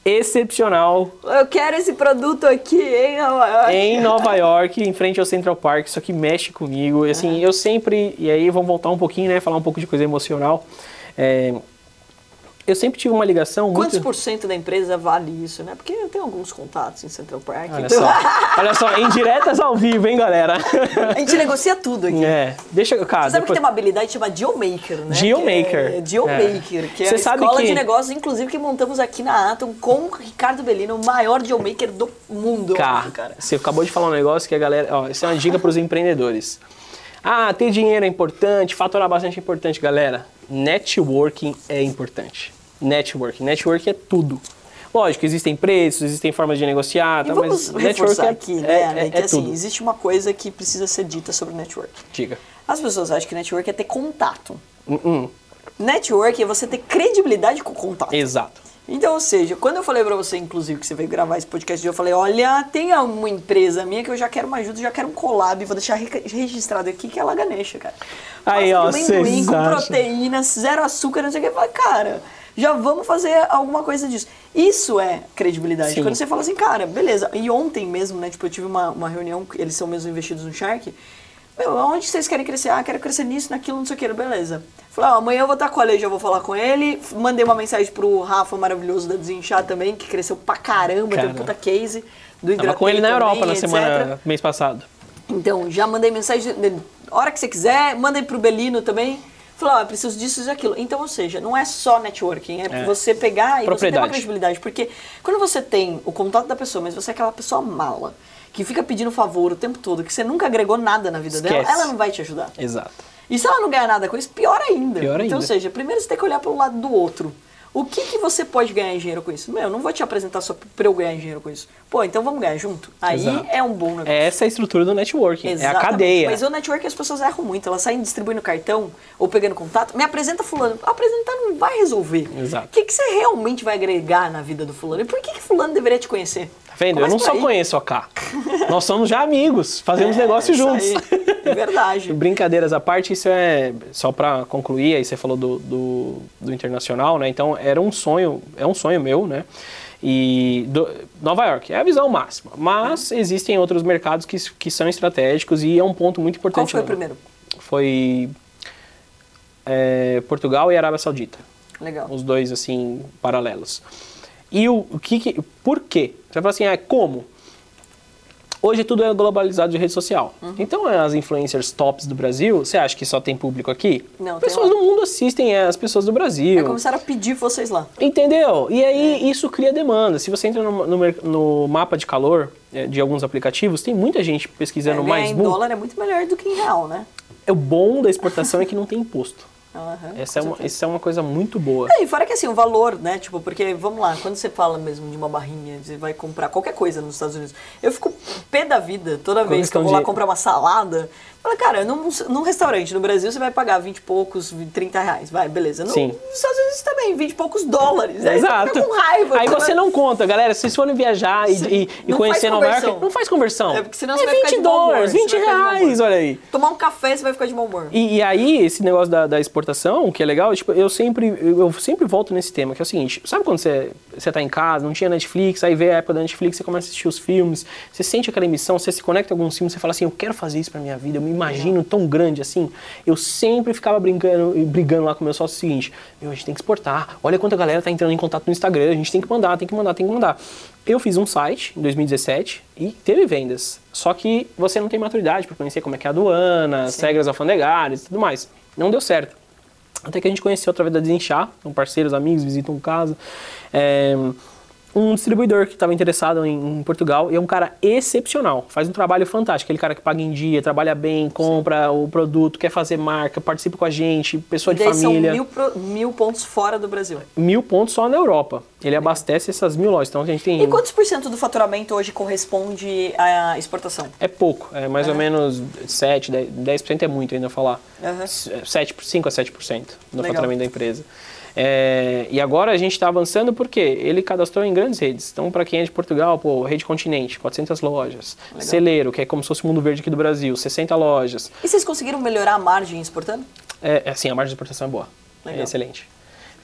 excepcional Eu quero esse produto aqui em Nova York. em Nova York, em frente ao Central Park, isso aqui mexe comigo. E, Assim, eu sempre, e aí vamos voltar um pouquinho, né, falar um pouco de coisa emocional. É, eu sempre tive uma ligação Quantos muito... por cento da empresa vale isso, né? Porque eu tenho alguns contatos em Central Park. Olha então- só, olha só, em diretas ao vivo, hein, galera? a gente negocia tudo aqui. É, deixa, cara, Você sabe que tem uma habilidade chamada Deal Maker, né? Deal Maker. É, Deal É. Maker, que é Você a escola que- de negócios, inclusive, que montamos aqui na Atom com o Ricardo Bellino, o maior Deal Maker do mundo. Cara, cara. você acabou de falar um negócio que a galera. Ó, isso é uma dica para os empreendedores. Ah, ter dinheiro é importante, faturar bastante é importante, galera. Networking é importante. Networking. Networking é tudo. Lógico, existem preços, existem formas de negociar, E tá, vamos mas networking é, aqui, né, é, é, que é assim, tudo. existe uma coisa que precisa ser dita sobre network. Diga. As pessoas acham que network é ter contato. Hum, hum. Network é você ter credibilidade com o contato. Exato. Então, ou seja, quando eu falei pra você, inclusive, que você veio gravar esse podcast, eu falei, olha, tem uma empresa minha que eu já quero uma ajuda, já quero um collab, vou deixar re- registrado aqui, que é a Laganesha, cara. Aí, ó, amendoim com acham? proteína, zero açúcar, não sei o que. Eu falei, cara, já vamos fazer alguma coisa disso. Isso é credibilidade. Sim. Quando você fala assim, cara, beleza. E ontem mesmo, né, tipo, eu tive uma, uma reunião, eles são mesmo investidos no Shark. Meu, aonde vocês querem crescer? Ah, quero crescer nisso, naquilo, não sei o que, beleza. Falei, ó, amanhã eu vou estar com a Lei, já vou falar com ele. Mandei uma mensagem pro Rafa maravilhoso da Desinchar também, que cresceu pra caramba, um Cara. puta case. Do Tava com ele na Hidratei Europa também, na semana, mês passado. Então, já mandei mensagem, né, hora que você quiser, mandei pro Belino também. Falei, ó, eu preciso disso e daquilo. Então, ou seja, não é só networking, é, É. você pegar e você ter uma credibilidade. Porque quando você tem o contato da pessoa, mas você é aquela pessoa mala, que fica pedindo favor o tempo todo, que você nunca agregou nada na vida dela, Esquece. ela não vai te ajudar. Exato. E se ela não ganhar nada com isso, pior ainda. Pior Então, ainda. ou seja, primeiro você tem que olhar pelo lado do outro. O que, que você pode ganhar dinheiro com isso? Meu, eu não vou te apresentar só pra eu ganhar dinheiro com isso. Pô, então vamos ganhar junto? Aí Exato. é um bom negócio. É essa a estrutura do networking. É a Exatamente. cadeia. Mas o network as pessoas erram muito. Elas saem distribuindo cartão ou pegando contato. Me apresenta fulano. Apresentar não vai resolver. Exato. O que, que você realmente vai agregar na vida do fulano? E por que, que fulano deveria te conhecer? Tá vendo? Começa eu não só aí. conheço a K. Nós somos já amigos, fazemos É, negócio juntos. É verdade. Brincadeiras à parte, isso é só pra concluir, aí você falou do, do, do internacional, né? Então era um sonho, é um sonho meu, né? E do- Nova York é a visão máxima, mas existem outros mercados que, que são estratégicos e é um ponto muito Qual importante. foi o primeiro? Foi é, Portugal e Arábia Saudita Legal. os dois assim paralelos. E o, o que, que por quê? Você vai falar assim, ah, como? Hoje tudo é globalizado de rede social. Uhum. Então as influencers tops do Brasil, você acha que só tem público aqui? Não, pessoas do mundo assistem é, as pessoas do Brasil. É começaram a pedir vocês lá. Entendeu? E aí É. isso cria demanda. Se você entra no, no no mapa de calor é, de alguns aplicativos, tem muita gente pesquisando É, mais em dólar é muito melhor do que em real, né? É o bom da exportação é que não tem imposto. Aham, Essa é, uma, essa é uma coisa muito boa. É, e fora que assim, o valor, né? Tipo, porque, vamos lá, quando você fala mesmo de uma barrinha, você vai comprar qualquer coisa nos Estados Unidos, eu fico pé da vida toda vez que eu vou lá de- comprar uma salada. Fala, cara, num, num restaurante no Brasil você vai pagar 20 e poucos, 30 reais, vai, beleza. No, Sim. Nos Estados Unidos também, 20 e poucos dólares. Aí Exato. Você fica com raiva. Aí você não conta, galera. Se vocês forem viajar e, e- e conhecer Nova York, não faz conversão. É, porque senão é você vai ficar 20 de mau humor, dólares, você 20 vai ficar de mau reais, olha aí. Tomar um café, você vai ficar de mau humor. E, e aí, esse negócio da, da exportação, que é legal, tipo, eu sempre, eu, eu sempre volto nesse tema, que é o seguinte, sabe quando você, você tá em casa, não tinha Netflix, aí vê a época da Netflix, você começa a assistir os filmes, você sente aquela emissão, você se conecta a alguns filmes, você fala assim, eu quero fazer isso pra minha vida, eu me imagino tão grande assim. Eu sempre ficava brincando, brigando lá com o meu sócio o seguinte, meu, a gente tem que exportar, olha quanta galera tá entrando em contato no Instagram, a gente tem que mandar, tem que mandar, tem que mandar. Eu fiz um site em 2017 e teve vendas. Só que você não tem maturidade para conhecer como é que é a aduana, as regras alfandegárias e tudo mais. Não deu certo. Até que a gente conheceu através da Desenchar, são parceiros, amigos, visitam casa. É, um distribuidor que estava interessado em, em Portugal e é um cara excepcional, faz um trabalho fantástico. Aquele cara que paga em dia, trabalha bem, compra o produto, quer fazer marca, participa com a gente, pessoa E de família. são mil, pro- mil pontos fora do Brasil. Mil pontos só na Europa. Ele abastece essas mil lojas. Então a gente tem. E quantos por cento do faturamento hoje corresponde à exportação? É pouco, é mais ou menos 7, 10%, 10% é muito ainda falar. Aham. 7, 5 a 7% do Legal. faturamento da empresa. É, e agora a gente está avançando porque ele cadastrou em grandes redes. Então, para quem é de Portugal, pô, Rede Continente, 400 lojas. Celeiro, que é como se fosse o Mundo Verde aqui do Brasil, 60 lojas. E vocês conseguiram melhorar a margem exportando? É, é assim, a margem de exportação é boa. Legal. É excelente.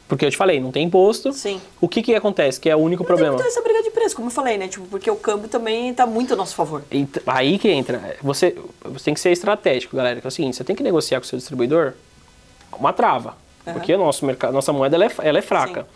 Porque eu te falei, não tem imposto. Sim. O que que acontece? Que é o único Não tem problema. muita essa briga de preço, como eu falei, né? Tipo, porque o câmbio também tá muito a nosso favor. Ent- Aí que entra. Você, você tem que ser estratégico, galera. Que é o seguinte, você tem que negociar com o seu distribuidor uma trava. Aham. Porque nosso mercado, nossa moeda ela é, ela é fraca.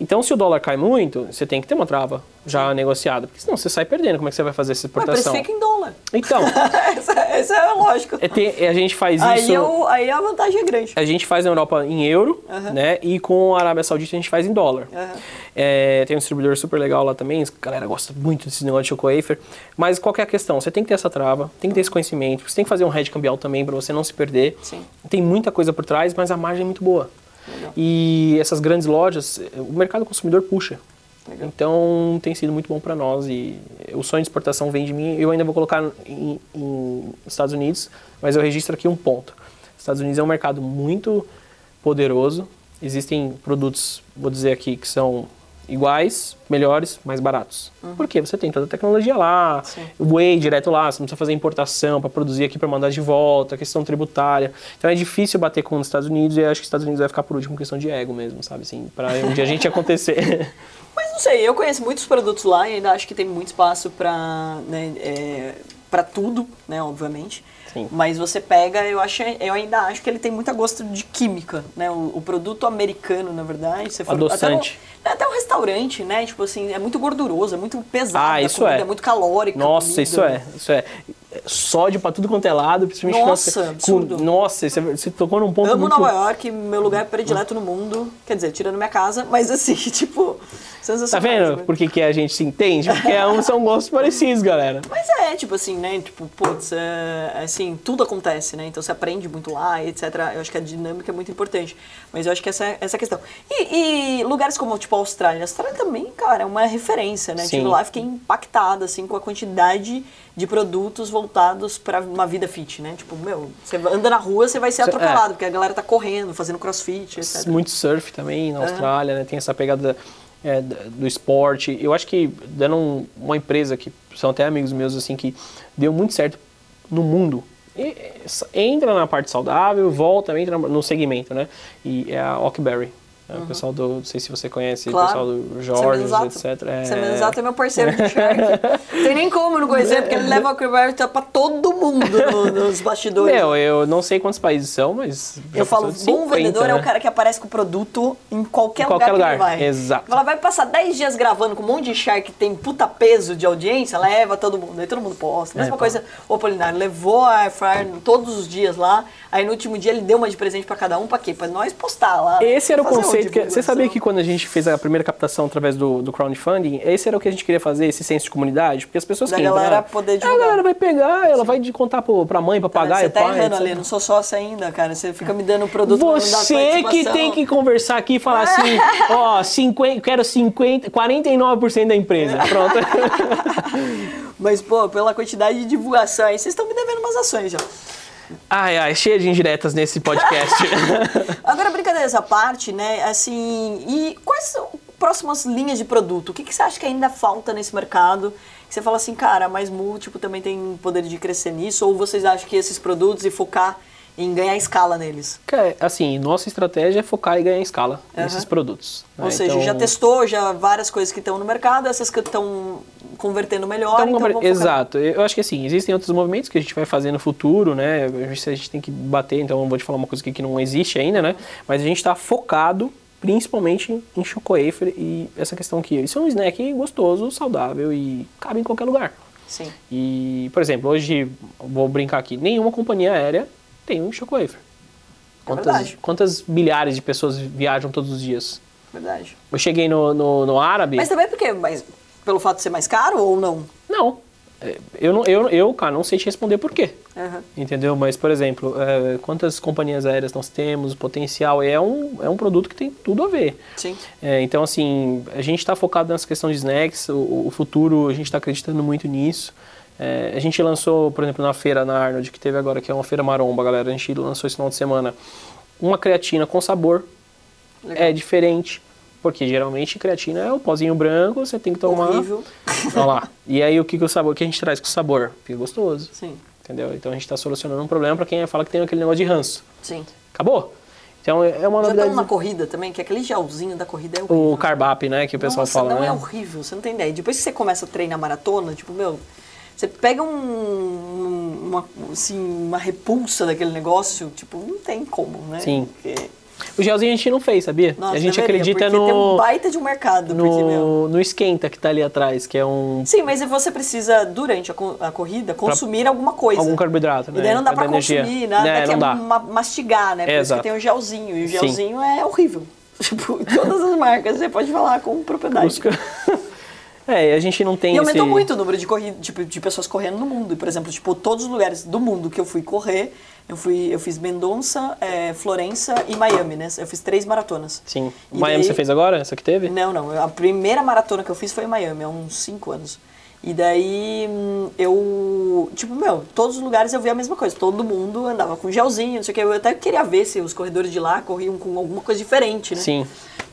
Então, se o dólar cai muito, você tem que ter uma trava já negociada. Porque senão você sai perdendo. Como é que você vai fazer essa Mas exportação? precifica em dólar. Então, essa é lógico. é ter- é a gente faz Aí, isso... eu, aí a vantagem é grande. A gente faz na Europa em euro, Aham. né? E com a Arábia Saudita a gente faz em dólar. Aham. É, tem um distribuidor super legal lá também, a galera gosta muito desse negócio de choco wafer. Mas qual é a questão? Você tem que ter essa trava, tem que ter esse conhecimento, você tem que fazer um hedge cambial também para você não se perder. Sim. Tem muita coisa por trás, mas a margem é muito boa. Legal. E essas grandes lojas, o mercado consumidor puxa. Legal. Então tem sido muito bom para nós e o sonho de exportação vem de mim. Eu ainda vou colocar em, em Estados Unidos, mas eu registro aqui um ponto. Estados Unidos é um mercado muito poderoso. Existem produtos, vou dizer aqui, que são iguais, melhores, mais baratos. Porque você tem toda a tecnologia lá, Sim. o whey direto lá, você não precisa fazer importação para produzir aqui para mandar de volta, questão tributária. Então é difícil bater com os Estados Unidos e acho que os Estados Unidos vai ficar por último questão de ego mesmo, sabe assim, para um dia a gente acontecer. Mas não sei, eu conheço muitos produtos lá e ainda acho que tem muito espaço pra, né, é, pra tudo, né, obviamente. Sim. Mas você pega, eu, acho, eu ainda acho que ele tem muito gosto de química, né? O, o produto americano, na verdade, você for, Adoçante. Até, no, até um restaurante, né? Tipo assim, é muito gorduroso, é muito pesado. Ah, isso comida, é. é muito calórico. Nossa, isso é, isso é. Sódio pra tudo quanto é lado, principalmente Nossa, com- absurdo. nossa, você, você tocou num ponto Amo muito... Nova York, meu lugar predileto no mundo. Quer dizer, tirando minha casa, mas assim, tipo, Tá sensacionais, vendo né? por que, que a gente se entende? Porque é são gostos parecidos, galera. Mas é, tipo assim, né? Tipo, putz, é, assim, tudo acontece, né? Então você aprende muito lá, etc. Eu acho que a dinâmica é muito importante. Mas eu acho que essa, essa é a questão. E, e lugares como, tipo, a Austrália. A Austrália também, cara, é uma referência, né? Sim. Tipo, lá eu fiquei impactada, assim, com a quantidade de produtos voltados para uma vida fit, né? Tipo, meu, você anda na rua, você vai ser é. atropelado, porque a galera tá correndo, fazendo crossfit, etc. Muito surf também na Austrália, né? Tem essa pegada é, do esporte. Eu acho que dando um- uma empresa que são até amigos meus assim que deu muito certo no mundo. E- entra na parte saudável, volta, entra no segmento, né? E é a Ockberry. É o pessoal do, não sei se você conhece, o Claro. pessoal do Jorge, Semizato. etc. É... Semizato é meu parceiro de Shark. Tem nem como não conhecer, porque ele leva o Creberta pra todo mundo no- nos bastidores. Meu, eu não sei quantos países são, mas. Eu falo, são bom 50, vendedor é né? o cara que aparece com o produto em qualquer, Em qualquer lugar, que lugar, ele vai. exato. Ela vai passar 10 dias gravando com um monte de shark que tem puta peso de audiência, leva todo mundo. Aí todo mundo posta. Mesma É, coisa, o Apolinário levou a Airfryer todos os dias lá. Aí no último dia ele deu uma de presente pra cada um, pra quê? Pra nós postar lá. né? Esse era o uma conceito. Que, você sabia que quando a gente fez a primeira captação através do, do crowdfunding, esse era o que a gente queria fazer, esse senso de comunidade? Porque as pessoas Da que galera entram, poder A divulgar. galera vai pegar, ela vai de contar pro, pra mãe, pra Cara, papagaio, Você tá pai. errando ali, não sou sócia ainda, cara. Você fica me dando produto pra não dar Você que tem que conversar aqui e falar assim, ó, 50, quero 50, 49% da empresa. Pronto. Mas, pô, pela quantidade de divulgação aí, vocês estão me devendo umas ações já. Ai, ai, cheia de indiretas nesse podcast. Agora, brincadeira essa parte, né? Assim, e quais são próximas linhas de produto? O que, que você acha que ainda falta nesse mercado? Você fala assim, cara, mas múltiplo também tem poder de crescer nisso? Ou vocês acham que esses produtos e focar em ganhar escala neles? Cara, assim, nossa estratégia é focar e ganhar escala Aham. nesses produtos. Ou né? seja, Então- já testou já várias coisas que estão no mercado, essas que estão convertendo melhor, Então, então. Exato. Eu acho que assim, existem outros movimentos que a gente vai fazer no futuro, né? A gente, tem que bater, então eu vou te falar uma coisa aqui que não existe ainda, né? Mas a gente está focado principalmente em chocowafer e essa questão aqui. Isso é um snack gostoso, saudável e cabe em qualquer lugar. Sim. E, por exemplo, hoje, vou brincar aqui, nenhuma companhia aérea tem um chocowafer. Quantas, É quantas milhares de pessoas viajam todos os dias? Verdade. Eu cheguei no, no, no árabe... Mas também porque, mas pelo fato de ser mais caro ou não? Não. É, Eu, não, eu, eu, cara, não sei te responder por quê. Aham. Entendeu? Mas, por exemplo, é, quantas companhias aéreas nós temos, o potencial, é um, é um produto que tem tudo a ver. Sim. É, então, assim, a gente está focado nessa questão de snacks, o, o futuro, a gente está acreditando muito nisso. É, a gente lançou, por exemplo, na feira na Arnold, que teve agora, que é uma feira maromba, galera, a gente lançou esse final de semana, uma creatina com sabor, Legal. é diferente, porque geralmente creatina é o pozinho branco, você tem que tomar... Horrível. Olha lá. E aí, o que, que o sabor, o que a gente traz com o sabor? Fica gostoso. Sim. Entendeu? Então a gente está solucionando um problema para quem fala que tem aquele negócio de ranço. Sim. Acabou? Então é uma Já novidade. estamos na corrida também, que aquele gelzinho da corrida é horrível. O carbap, né, que o pessoal Nossa, fala, não né? é horrível, você não tem ideia. Depois que você começa a treinar maratona, tipo, meu, você pega um, uma, assim, uma repulsa daquele negócio, tipo, não tem como, né? Sim. Porque, O gelzinho a gente não fez, sabia? nossa, a gente deveria, acredita porque tem um no, baita de um mercado, porque, meu... no, no esquenta que tá ali atrás, que é um Sim, mas você precisa, durante a, co- a corrida, consumir alguma coisa. algum carboidrato, né? E daí não dá pra consumir nada Né, que não é dá. ma- mastigar, né? Por isso que Exato. tem o gelzinho. E o Sim. gelzinho é horrível. Tipo, todas as marcas você pode falar com propriedade. Busca- é, a gente não tem E aumentou esse... muito o número de, corrida, tipo, de pessoas correndo no mundo. Por exemplo, tipo, todos os lugares do mundo que eu fui correr, eu, fui, eu fiz Mendonça, eh, Florença e Miami, né? Eu fiz três maratonas. Sim. E Miami daí- você fez agora? Essa que teve? Não, não. A primeira maratona que eu fiz foi em Miami, há uns 5 anos. E daí hum, eu, tipo, meu, todos os lugares eu via a mesma coisa. Todo mundo andava com gelzinho, não sei o que. Eu até queria ver se os corredores de lá corriam com alguma coisa diferente, né? Sim.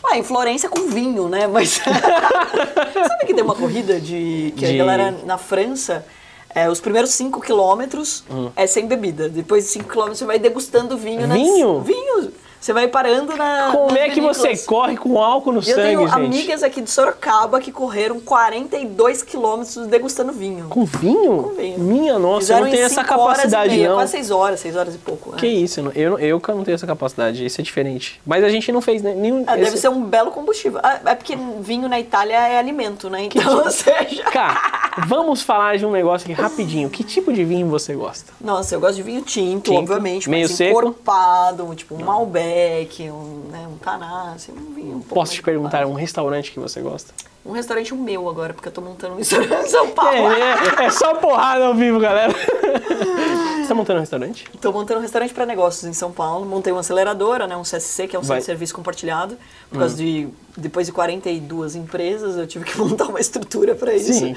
Ah, em Florença com vinho, né? Mas sabe que tem uma corrida de que De- a galera na França é, os primeiros 5 quilômetros é sem bebida. Depois de 5 quilômetros você vai degustando vinho. nas- Vinho? Você vai parando na. Como é que você corre com álcool no E eu sangue, tenho gente? amigas aqui de Sorocaba que correram 42 quilômetros degustando vinho. Com vinho? Com vinho. Minha nossa, Fizeram eu não tenho essa e capacidade, meia, não. Quase 6 horas, 6 horas e pouco. Que né? isso, eu, não- eu, eu não tenho essa capacidade, isso é diferente. Mas a gente não fez né, nenhum. Ah, deve esse- ser um belo combustível. Ah, é porque vinho na Itália é alimento, né? Então, ou seja. Cara, vamos falar de um negócio aqui rapidinho. Que tipo de vinho você gosta? Nossa, eu gosto de vinho tinto, Tinto, obviamente, meio mas seco. encorpado, tipo um Malbec, Malbec, um, né, um um vinho um Posso te perguntar um restaurante que você gosta? Um restaurante meu agora, porque eu tô montando um restaurante em São Paulo. É, é, é só porrada ao vivo, galera. Você tá montando um restaurante? Estou montando um restaurante para negócios em São Paulo. Montei uma aceleradora, né, um CSC, que é um Vai. centro de serviço compartilhado. Por causa de, depois de 42 empresas, eu tive que montar uma estrutura para isso. Sim.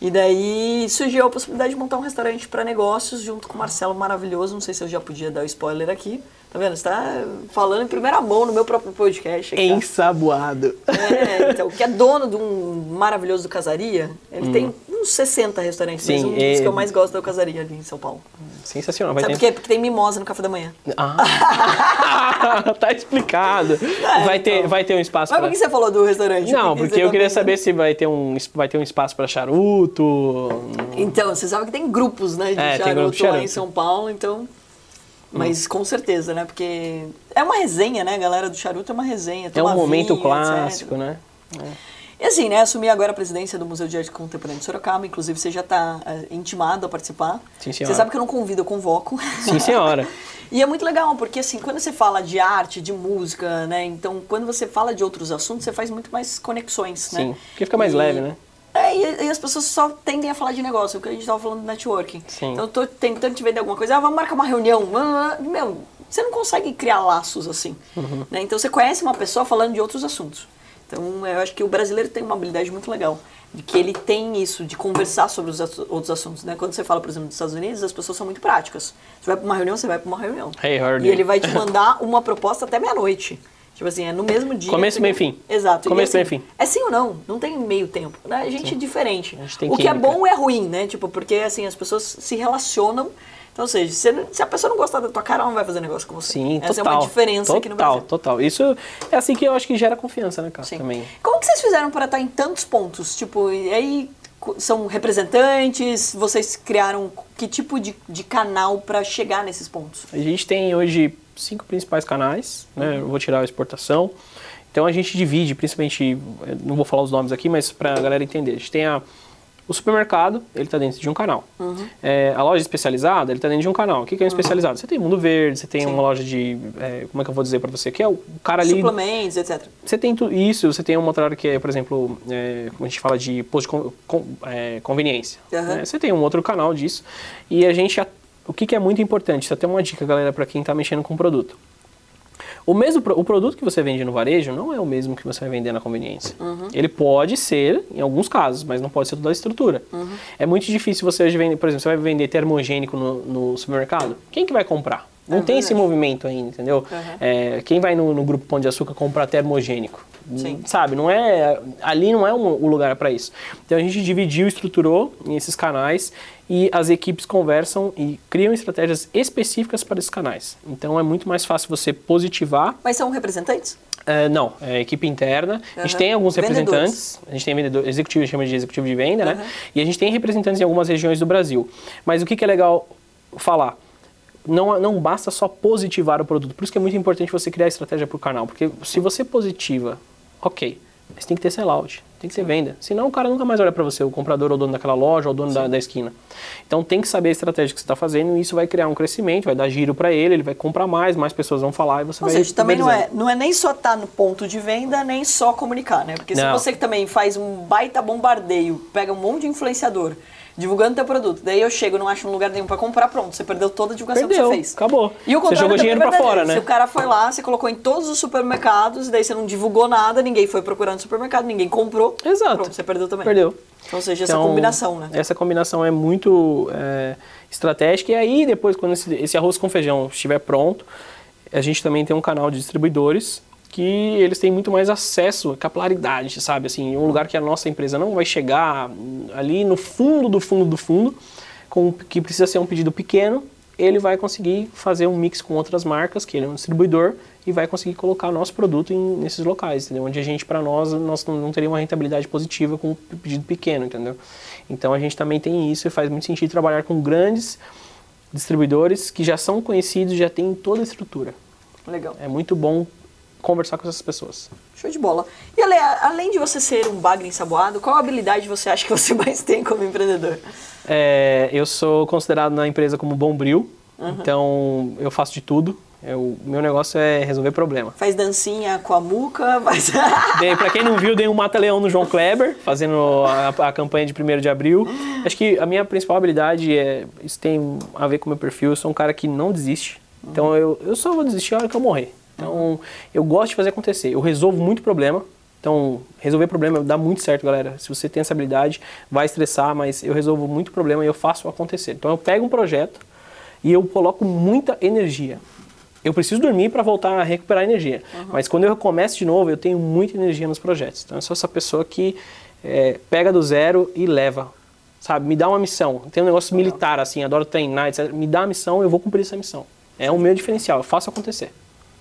E daí surgiu a possibilidade de montar um restaurante para negócios junto com o Marcelo Maravilhoso. Não sei se eu já podia dar o spoiler aqui. Tá vendo? Você tá falando em primeira mão no meu próprio podcast. aqui, tá? Ensaboado. É, então, que é dono de um maravilhoso Casaria. Ele tem uns 60 restaurantes, mas Sim, um dos é- que eu mais gosto é o Casaria ali em São Paulo. Sensacional. Vai Sabe ter... por quê? Porque tem mimosa no café da manhã. Ah, tá explicado. vai, ter, então. vai ter um espaço Mas pra... por que você falou do restaurante? Não, Por que porque eu queria pensando? saber se vai ter um, vai ter um espaço pra charuto. Então, você sabe que tem grupos, né, de É, tem charuto grupo de lá charuto. em São Paulo, então... Mas com certeza, né? Porque é uma resenha, né? A galera do charuto é uma resenha. É um toma momento vinho, clássico, etc. né? E assim, né? Assumi agora a presidência do Museu de Arte Contemporânea de Sorocaba. Inclusive, você já está intimado a participar. Sim, senhora. Você sabe que eu não convido, eu convoco. Sim, senhora. E é muito legal, porque assim, quando você fala de arte, de música, né? Então, quando você fala de outros assuntos, você faz muito mais conexões, né? Sim, porque fica mais leve, né? É, e, e as pessoas só tendem a falar de negócio, o que a gente tava falando do networking. Sim. Então, eu tô tentando te vender alguma coisa, ah, vamos marcar uma reunião. Meu, você não consegue criar laços assim. Uhum. Né? Então, você conhece uma pessoa falando de outros assuntos. Então, eu acho que o brasileiro tem uma habilidade muito legal. De que ele tem isso, de conversar sobre os outros assuntos. Né? Quando você fala, por exemplo, dos Estados Unidos, as pessoas são muito práticas. Você vai para uma reunião, você vai para uma reunião. Hey, e ele vai te mandar uma proposta até meia-noite. Tipo assim, é no mesmo dia. Começo, meio, fim. Exato. Começo, assim, meio, fim. É sim ou não, não tem meio tempo. Né? A gente é diferente. A gente tem o que é bom é ruim, né? Tipo, porque assim, as pessoas se relacionam. Então, ou seja, se, se a pessoa não gostar da tua cara, ela não vai fazer negócio com você. Sim, Essa total. é uma diferença total, aqui no Brasil. Total, Isso é assim que eu acho que gera confiança, né, cara? Sim. Também. Como que vocês fizeram para estar em tantos pontos? Tipo, e aí são representantes? Vocês criaram que tipo de, de canal para chegar nesses pontos? A gente tem hoje cinco principais canais, né? Eu vou tirar a exportação. Então a gente divide, principalmente, eh, não vou falar os nomes aqui, mas para a galera entender. A gente tem a, o supermercado, ele está dentro de um canal. Eh, a loja especializada, ele está dentro de um canal. O que, que é um especializado? Você tem Mundo Verde, você tem Sim. uma loja de, eh, como é que eu vou dizer para você, que é o cara ali Suplementos, etc. Você tem tu- isso, você tem uma outra área que é, por exemplo, é, como a gente fala de posto de con- con- é, conveniência. Aham. né? Você tem um outro canal disso. E a gente, o que, que é muito importante, isso até uma dica, galera, para quem está mexendo com o produto. O mesmo o produto que você vende no varejo não é o mesmo que você vai vender na conveniência. Ele pode ser em alguns casos, mas não pode ser toda a estrutura. É muito difícil você hoje vender, por exemplo, você vai vender termogênico no, no supermercado. Quem que vai comprar? Não É tem esse movimento ainda, entendeu? Uhum. É, quem vai no, no grupo Pão de Açúcar comprar termogênico? Sim. Sabe, não é ali não é um- o lugar para isso. Então a gente dividiu, estruturou esses canais e as equipes conversam e criam estratégias específicas para esses canais. Então é muito mais fácil você positivar. Mas são representantes? É, não, é equipe interna. A gente tem alguns Vendedores. representantes. A gente tem vendedor, executivo, a gente chama de executivo de venda, né? Aham. E a gente tem representantes em algumas regiões do Brasil. Mas o que, que é legal falar? Não, não basta só positivar o produto. Por isso que é muito importante você criar estratégia para o canal. Porque se você positiva, ok, mas tem que ter sellout, tem que ter venda. Senão o cara nunca mais olha para você, o comprador ou o dono daquela loja ou o dono da, da esquina. Então tem que saber a estratégia que você está fazendo e isso vai criar um crescimento, vai dar giro para ele, ele vai comprar mais, mais pessoas vão falar e você Ou vai... seja, também não é, não é nem só estar no ponto de venda, nem só comunicar, né? Porque se Não. você também faz um baita bombardeio, pega um monte de influenciador divulgando teu produto, daí eu chego não acho um lugar nenhum pra comprar, pronto, você perdeu toda a divulgação Perdeu, que você fez. acabou. E o Você jogou dinheiro é pra verdadeiro. fora, né? Se o cara foi lá, você colocou em todos os supermercados, daí você não divulgou nada, ninguém foi procurando supermercado, ninguém comprou. Exato. Pronto, você perdeu também. Perdeu. Então, ou seja, essa Então, combinação, né? Essa combinação é muito é, estratégica. E aí, depois, quando esse, esse arroz com feijão estiver pronto, a gente também tem um canal de distribuidores que eles têm muito mais acesso, capilaridade, sabe? Assim, um lugar que a nossa empresa não vai chegar hum, ali no fundo do fundo do fundo, com, que precisa ser um pedido pequeno, ele vai conseguir fazer um mix com outras marcas, que ele é um distribuidor, e vai conseguir colocar nosso produto em, nesses locais, entendeu? Onde a gente, para nós, nós não, não teria uma rentabilidade positiva com um pedido pequeno, entendeu? Então a gente também tem isso e faz muito sentido trabalhar com grandes distribuidores que já são conhecidos, já têm toda a estrutura. Legal. É muito bom conversar com essas pessoas. Show de bola. E Ale, além de você ser um bagre ensaboado, qual habilidade você acha que você mais tem como empreendedor? É, eu sou considerado na empresa como bombril, então eu faço de tudo. O meu negócio é resolver problema. Faz dancinha com a muca, faz... Dei, pra quem não viu, dei um mata-leão no João Kleber, fazendo a, a campanha de 1 de abril. Acho que a minha principal habilidade é. Isso tem a ver com o meu perfil. Eu sou um cara que não desiste. Então eu, eu só vou desistir a hora que eu morrer. Então eu gosto de fazer acontecer. Eu resolvo muito problema. Então, resolver problema dá muito certo, galera. Se você tem essa habilidade, vai estressar, mas eu resolvo muito problema e eu faço acontecer. Então, eu pego um projeto e eu coloco muita energia. Eu preciso dormir para voltar a recuperar energia. Uhum. Mas quando eu começo de novo, eu tenho muita energia nos projetos. Então, eu sou essa pessoa que é, pega do zero e leva. Sabe? Me dá uma missão. Tem um negócio militar, assim, adoro treinar, etc. Me dá a missão, eu vou cumprir essa missão. É o meu diferencial, eu faço acontecer.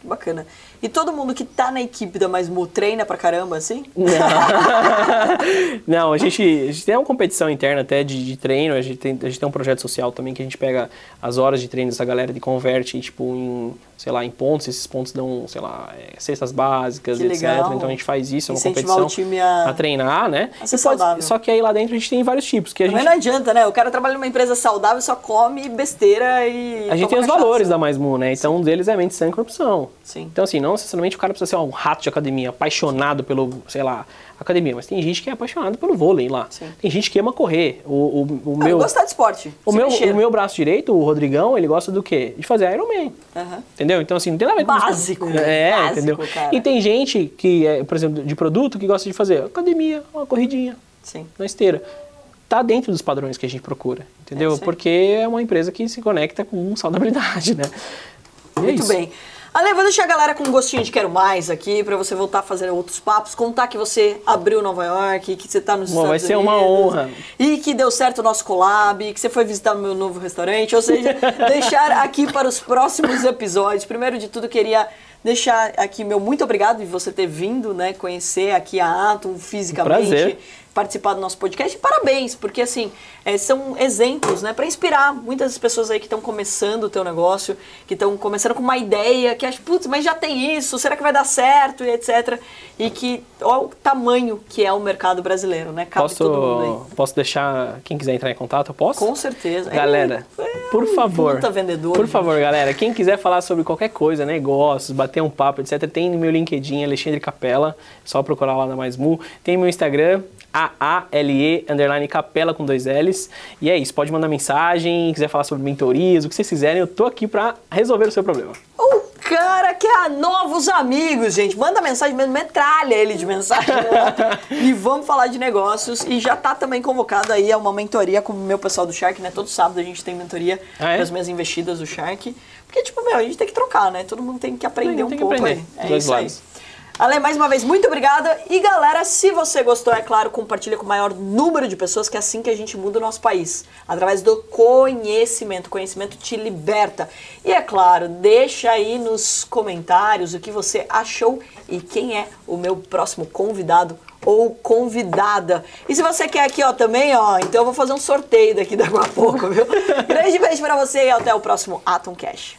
Bacana. E todo mundo que tá na equipe da Mais Mu treina pra caramba, assim? Não, Não a, gente, a gente tem uma competição interna até de, de, treino, a gente, tem, a gente tem um projeto social também que a gente pega as horas de treino dessa galera e converte, tipo, em, sei lá, em pontos, esses pontos dão, sei lá, é, cestas básicas, que etc. Legal. Então a gente faz isso, é uma Incentivar competição o time a... a treinar, né? A ser pode, só que aí lá dentro a gente tem vários tipos. Que a Mas gente... não adianta, né? O cara trabalha numa empresa saudável, só come besteira e. A gente tem os cachaça. valores da Mais Mu, né? Então um deles é mente sã e corrupção. Sim. Então assim, não necessariamente o cara precisa ser um rato de academia, apaixonado pelo, sei lá, academia, mas tem gente que é apaixonado pelo vôlei lá. Sim. Tem gente que ama correr. O, o, o Ah, meu, gostar de esporte. o meu, mexer. o meu braço direito, o Rodrigão, ele gosta do quê? De fazer Ironman. Entendeu? Então, assim, não tem nada a ver com Básico, isso. É, básico, entendeu? cara. E tem gente que, é, por exemplo, de produto, que gosta de fazer academia, uma corridinha Sim. na esteira. Tá dentro dos padrões que a gente procura, entendeu? É. Porque é uma empresa que se conecta com saudabilidade, né? É Muito isso. bem. Ale, vou deixar a galera com um gostinho de quero mais aqui, pra você voltar a fazer outros papos, contar que você abriu Nova York, que você tá nos Bom, Estados vai ser Unidos. uma honra. E que deu certo o nosso collab, que você foi visitar o meu novo restaurante, ou seja, deixar aqui para os próximos episódios. Primeiro de tudo, queria deixar aqui meu muito obrigado de você ter vindo, né, conhecer aqui a Atom fisicamente. Prazer. Participar do nosso podcast. E parabéns, porque assim, é, são exemplos, né, para inspirar muitas pessoas aí que estão começando o teu negócio, que estão começando com uma ideia, que acham, putz, mas já tem isso, será que vai dar certo, e etc. E que, olha o tamanho que é o mercado brasileiro, né? Cabe todo mundo aí. Posso, posso deixar quem quiser entrar em contato? Eu posso? Com certeza. Galera, Ele é por favor. Puta vendedor. Por gente. favor, galera, quem quiser falar sobre qualquer coisa, negócios, bater um papo, etc., tem no meu LinkedIn, Alexandre Capela, só procurar lá na Mais Mu. Tem meu Instagram, A-A-L-E, underline Capela com dois L's. E é isso, pode mandar mensagem, quiser falar sobre mentorias, o que vocês quiserem, eu tô aqui pra resolver o seu problema. O cara quer novos amigos, gente. Manda mensagem mesmo, metralha ele de mensagem. e vamos falar de negócios. E já tá também convocado aí a uma mentoria com o meu pessoal do Shark, né? Todo sábado a gente tem mentoria Ah, é? das minhas investidas do Shark. Porque, tipo, meu, a gente tem que trocar, né? Todo mundo tem que aprender Tem um que pouco aprender, aí. É dois isso lados. aí. Ale, mais uma vez, muito obrigada. E galera, se você gostou, é claro, compartilha com o maior número de pessoas, que é assim que a gente muda o nosso país. Através do conhecimento. O conhecimento te liberta. E é claro, deixa aí nos comentários o que você achou e quem é o meu próximo convidado ou convidada. E se você quer aqui, ó, também, ó, então eu vou fazer um sorteio daqui daqui a pouco, viu? Grande beijo pra você e até o próximo Atom Cash.